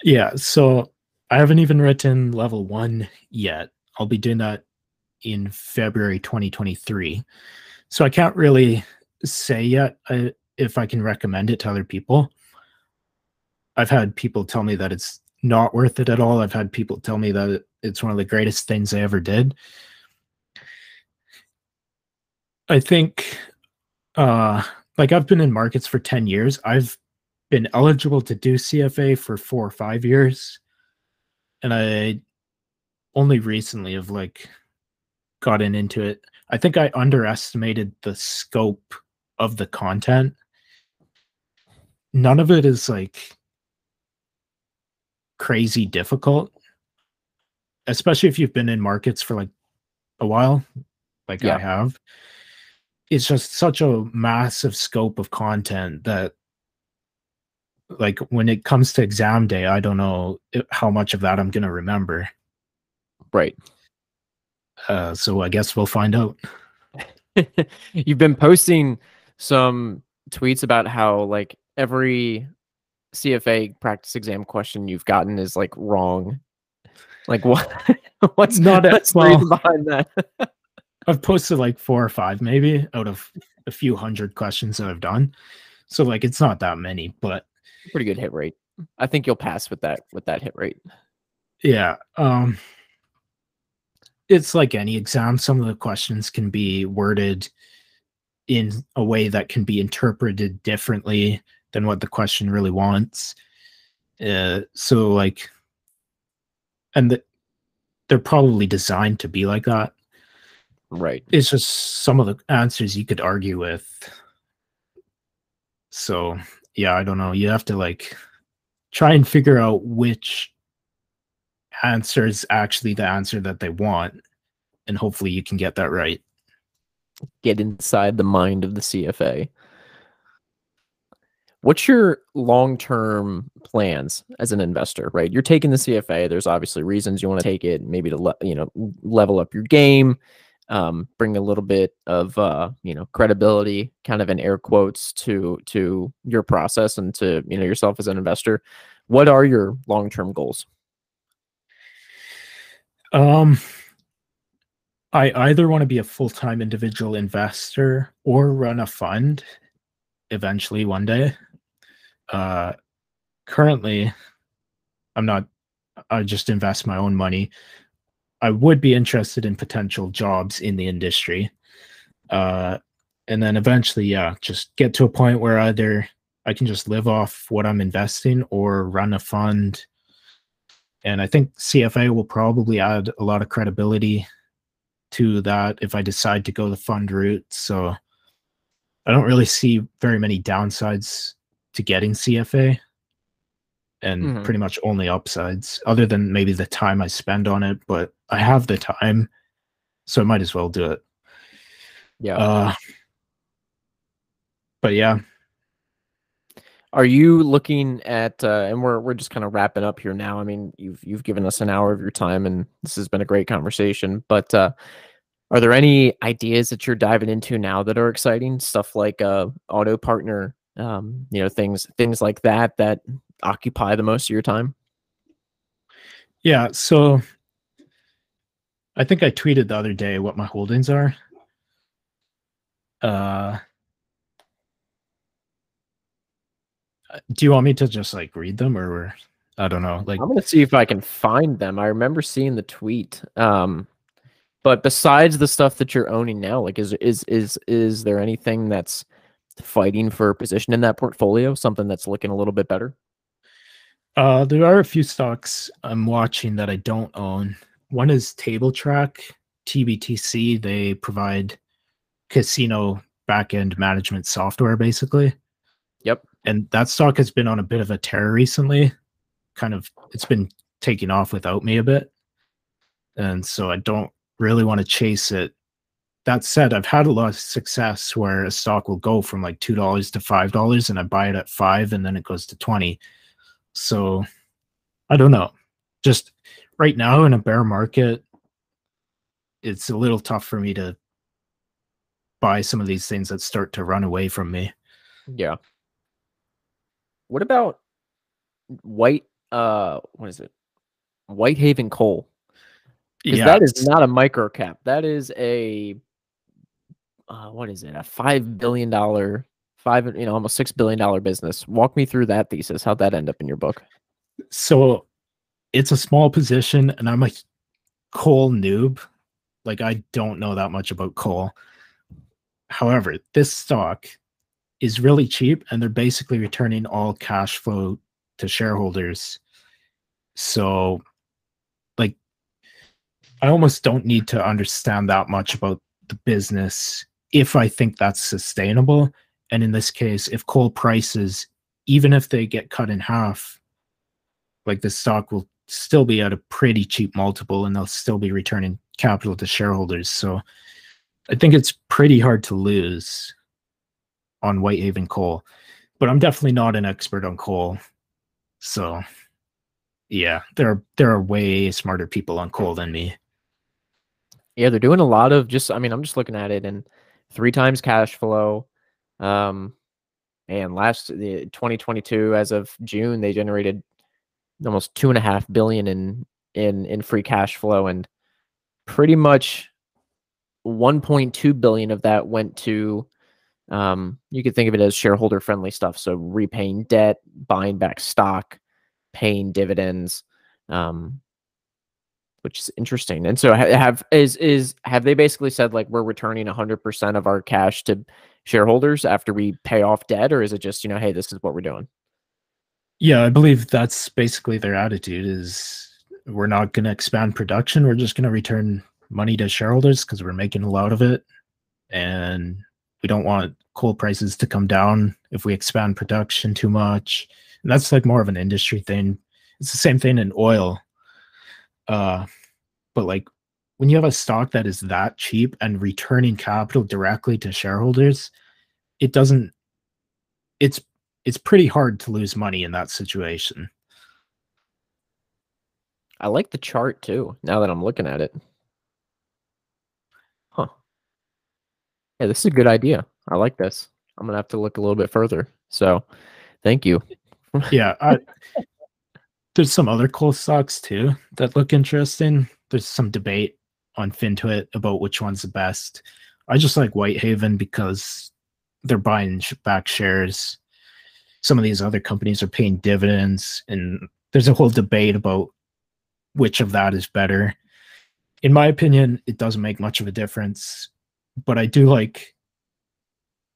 Yeah, so I haven't even written level one yet. I'll be doing that in February 2023. So I can't really say yet uh, if I can recommend it to other people. I've had people tell me that it's not worth it at all. I've had people tell me that it's one of the greatest things I ever did. I think uh like I've been in markets for 10 years. I've been eligible to do CFA for four or five years. And I only recently have like gotten into it. I think I underestimated the scope of the content. None of it is like crazy difficult, especially if you've been in markets for like a while, like Yeah. I have. It's just such a massive scope of content that like when it comes to exam day, I don't know eh, how much of that I'm going to remember. Right. Uh, so I guess we'll find out. [LAUGHS] You've been posting some tweets about how like every CFA practice exam question you've gotten is like wrong. Like what? [LAUGHS] what's Not at- what's the reason behind that? [LAUGHS] I've posted like four or five maybe out of a few hundred questions that I've done. So like it's not that many, but Pretty good hit rate. I think you'll pass with that with that hit rate. yeah, um it's like any exam some of the questions can be worded in a way that can be interpreted differently than what the question really wants. Uh so like and the, they're probably designed to be like that. Right. it's just some of the answers you could argue with. So yeah, I don't know. You have to like try and figure out which answer is actually the answer that they want, and hopefully you can get that right. Get inside the mind of the CFA. What's your long-term plans as an investor, right? You're taking the CFA. There's obviously reasons you want to take it, maybe to le- you know level up your game, um, bring a little bit of uh, you know credibility, kind of in air quotes, to to your process and to you know yourself as an investor. What are your long-term goals? Um, I either want to be a full time individual investor or run a fund eventually one day. Uh, currently, I'm not, I just invest my own money. I would be interested in potential jobs in the industry. Uh, and then eventually, yeah, just get to a point where either I can just live off what I'm investing or run a fund and I think CFA will probably add a lot of credibility to that if I decide to go the fund route. So I don't really see very many downsides to getting CFA and Mhm. pretty much only upsides, other than maybe the time I spend on it. But I have the time, so I might as well do it. Yeah. Uh, but yeah, Are you looking at uh, and we're we're just kind of wrapping up here now. I mean, you've you've given us an hour of your time and this has been a great conversation, but uh are there any ideas that you're diving into now that are exciting? Stuff like uh auto partner um you know things things like that that occupy the most of your time? yeah. So I think I tweeted the other day what my holdings are. Uh, uh, do you want me to just like read them or I don't know, like I'm to see if I can find them. I remember seeing the tweet. Um but besides the stuff that you're owning now, like is is is is there anything that's fighting for position in that portfolio, something that's looking a little bit better? uh there are a few stocks I'm watching that I don't own. One is Table Trac, TBTC. They provide casino backend management software basically. Yep. And that stock has been on a bit of a tear recently. Kind of it's been taking off without me a bit. And so I don't really want to chase it. That said, I've had a lot of success where a stock will go from like two dollars to five dollars and I buy it at five and then it goes to 20. So I don't know. Just right now in a bear market, it's a little tough for me to buy some of these things that start to run away from me. Yeah. What about white uh what is it? Whitehaven coal. Because that is not a micro cap. That is a uh, what is it? A five billion dollar five you know almost six billion dollar business. Walk me through that thesis. How'd that end up in your book? so it's a small position and I'm a coal noob. Like I don't know that much about coal. However, this stock is really cheap and they're basically returning all cash flow to shareholders. So like I almost don't need to understand that much about the business if I think that's sustainable. And in this case, if coal prices, even if they get cut in half, like the stock will still be at a pretty cheap multiple and they'll still be returning capital to shareholders. So I think it's pretty hard to lose on Whitehaven coal. But I'm definitely not an expert on coal. So yeah, there are there are way smarter people on coal than me. Yeah, they're doing a lot of just I mean, I'm just looking at it and three times cash flow. Um and last the 2022 as of June, they generated almost two and a half billion in in in free cash flow and pretty much 1.2 billion of that went to um, you could think of it as shareholder friendly stuff so repaying debt buying back stock paying dividends um, which is interesting and so have is is have they basically said like we're returning 100% of our cash to shareholders after we pay off debt or is it just you know hey this is what we're doing yeah, I believe that's basically their attitude is we're not going to expand production. We're just going to return money to shareholders because we're making a lot of it. And we don't want coal prices to come down if we expand production too much. And that's like more of an industry thing. It's the same thing in oil. Uh, but like when you have a stock that is that cheap and returning capital directly to shareholders, it doesn't, it's it's pretty hard to lose money in that situation. I like the chart too, now that I'm looking at it. Yeah, this is a good idea. I like this. I'm gonna have to look a little bit further. So thank you. [LAUGHS] yeah, I, there's some other cool stocks too that look interesting. There's some debate on FinTwit about which one's the best. I just like Whitehaven because they're buying back shares some of these other companies are paying dividends and there's a whole debate about which of that is better in my opinion it doesn't make much of a difference but i do like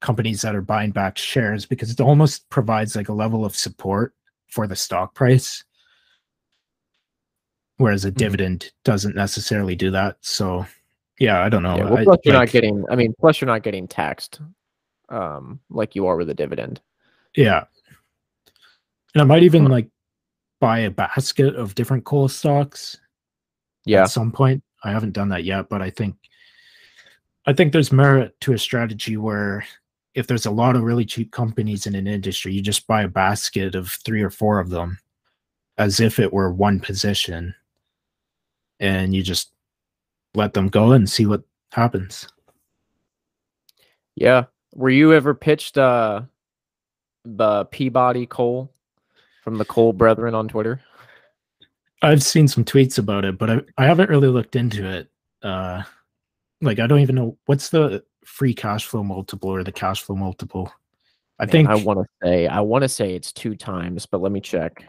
companies that are buying back shares because it almost provides like a level of support for the stock price whereas a mm-hmm. dividend doesn't necessarily do that so yeah i don't know yeah, well, plus I, you're like, not getting i mean plus you're not getting taxed um like you are with a dividend yeah and I might even like buy a basket of different coal stocks. Yeah. At some point. I haven't done that yet, but I think I think there's merit to a strategy where if there's a lot of really cheap companies in an industry, you just buy a basket of three or four of them as if it were one position and you just let them go and see what happens. Yeah. Were you ever pitched uh the Peabody coal from the Coal Brethren on Twitter? I've seen some tweets about it, but I, I haven't really looked into it. Uh, like I don't even know what's the free cash flow multiple or the cash flow multiple. I Man, think I want to say I want to say it's two times, but let me check.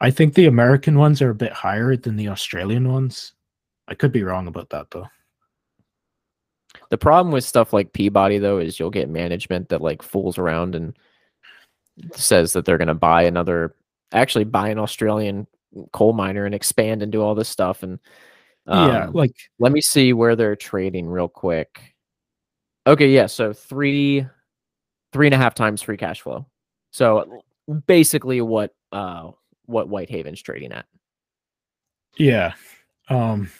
I think the American ones are a bit higher than the Australian ones. I could be wrong about that though. The problem with stuff like Peabody though is you'll get management that like fools around and says that they're going to buy another actually buy an Australian coal miner and expand and do all this stuff. And um, yeah, like let me see where they're trading real quick. Okay, yeah, so three three and a half times free cash flow. So basically what uh what Whitehaven's trading at. Yeah. Um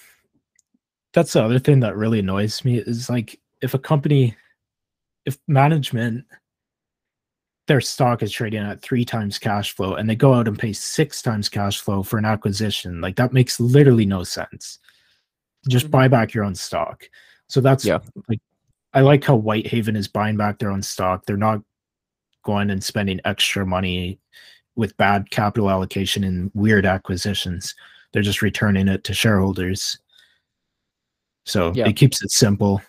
that's the other thing that really annoys me is like if a company if management their stock is trading at three times cash flow and they go out and pay six times cash flow for an acquisition like that makes literally no sense. Just mm-hmm. buy back your own stock. So that's yeah. like i like how whitehaven is buying back their own stock. They're not going and spending extra money with bad capital allocation and weird acquisitions. They're just returning it to shareholders. So yeah. it keeps it simple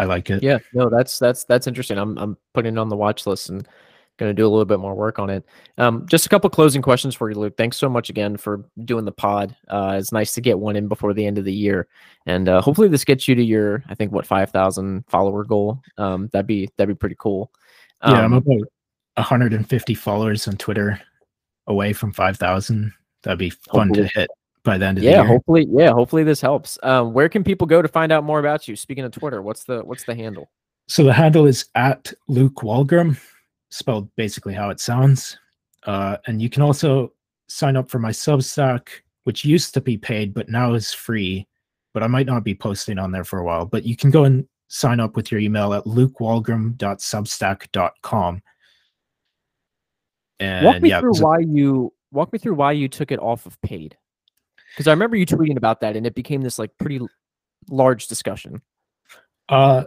I like it. Yeah, no, that's that's that's interesting. I'm I'm putting it on the watch list and going to do a little bit more work on it. Um, just a couple closing questions for you, Luke. Thanks so much again for doing the pod. Uh, it's nice to get one in before the end of the year, and uh, hopefully this gets you to your, I think, what five thousand follower goal. Um, that'd be that'd be pretty cool. Um, yeah, I'm about 150 followers on Twitter away from 5,000. That'd be fun Hopefully. to hit by the end of yeah, hopefully, yeah, hopefully this helps. Um, where can people go to find out more about you? Speaking of Twitter, what's the what's the handle? So the handle is at Luke Walgram, spelled basically how it sounds. Uh, and you can also sign up for my Substack, which used to be paid, but now is free. But I might not be posting on there for a while. But you can go and sign up with your email at lukewalgram.substack.com. And walk me yeah, through why you walk me through why you took it off of paid. Because I remember you tweeting about that, and it became this like pretty large discussion. Uh,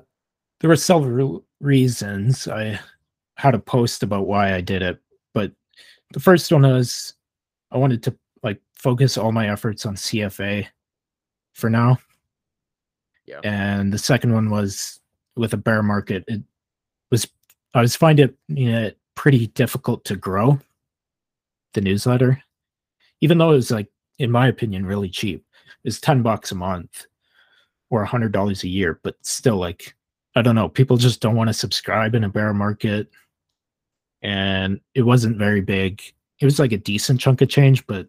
there were several reasons I had a post about why I did it, but the first one was I wanted to like focus all my efforts on CFA for now. Yeah. And the second one was with a bear market, it was I was finding it you know, pretty difficult to grow the newsletter, even though it was like, in my opinion, really cheap. It was 10 bucks a month or a hundred dollars a year, but still like I don't know, people just don't want to subscribe in a bear market. And it wasn't very big. It was like a decent chunk of change, but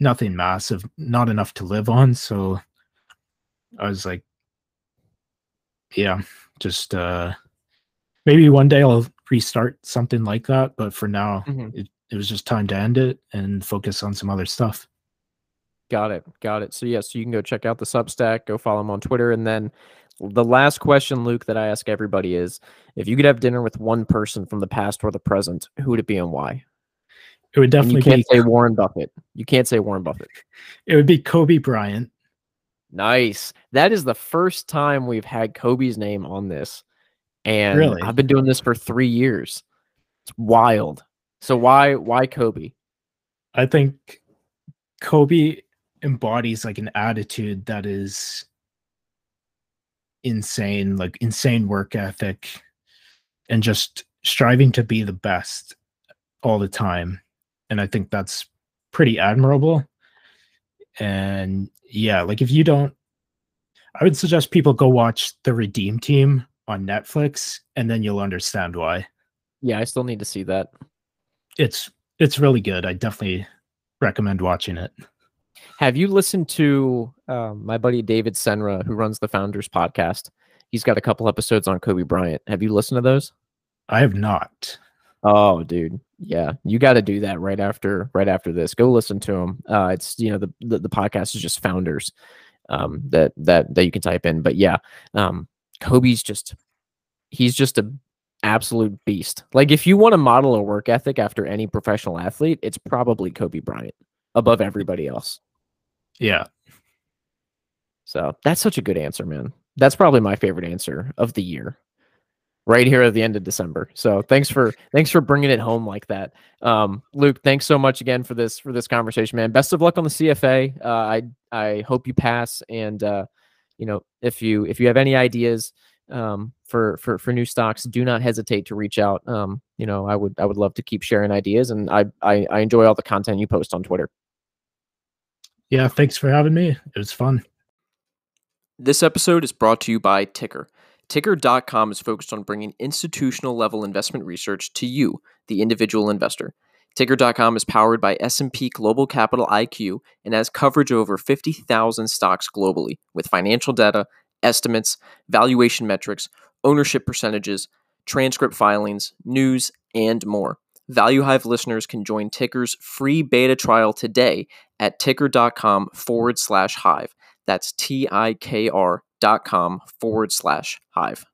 nothing massive, not enough to live on. So I was like, yeah, just uh maybe one day I'll restart something like that. But for now, Mhm. it, it was just time to end it and focus on some other stuff. Got it. Got it. So yeah, so you can go check out the Substack, go follow him on Twitter, and then the last question, Luke, that I ask everybody is: if you could have dinner with one person from the past or the present, who would it be and why? It would And you definitely can't be say Warren Buffett. You can't say Warren Buffett. [LAUGHS] it would be Kobe Bryant. Nice. That is the first time we've had Kobe's name on this. And Really? I've been doing this for three years. It's wild. So why why Kobe? I think Kobe embodies like an attitude that is insane, like insane work ethic and just striving to be the best all the time. And I think that's pretty admirable. And yeah, like if you don't, I would suggest people go watch The Redeem Team on Netflix and then you'll understand why. Yeah, I still need to see that. It's it's really good. I definitely recommend watching it. Have you listened to um, my buddy David Senra, who runs the Founders podcast? He's got a couple episodes on Kobe Bryant. Have you listened to those? I have not. Oh, dude, yeah, you got to do that right after right after this. Go listen to him. Uh, it's you know the, the the podcast is just Founders, um, that that that you can type in. But yeah, um, Kobe's just he's just a absolute beast. Like if you want to model a work ethic after any professional athlete, it's probably Kobe Bryant above everybody else. Yeah. So that's such a good answer, man. That's probably my favorite answer of the year. Right here at the end of December. So thanks for thanks for bringing it home like that, um, Luke. Thanks so much again for this for this conversation, man. Best of luck on the CFA. Uh, I I hope you pass, and uh, you know if you if you have any ideas um, for for for new stocks, do not hesitate to reach out. Um, you know I would I would love to keep sharing ideas, and I I, I enjoy all the content you post on Twitter. Yeah. Thanks for having me. It was fun. This episode is brought to you by TIKR. TIKR.com is focused on bringing institutional level investment research to you, the individual investor. TIKR.com is powered by S&P Global Capital IQ and has coverage of over 50,000 stocks globally with financial data, estimates, valuation metrics, ownership percentages, transcript filings, news, and more. Value Hive listeners can join TIKR's free beta trial today at tikr.com forward slash hive. That's T I K R dot com forward slash hive.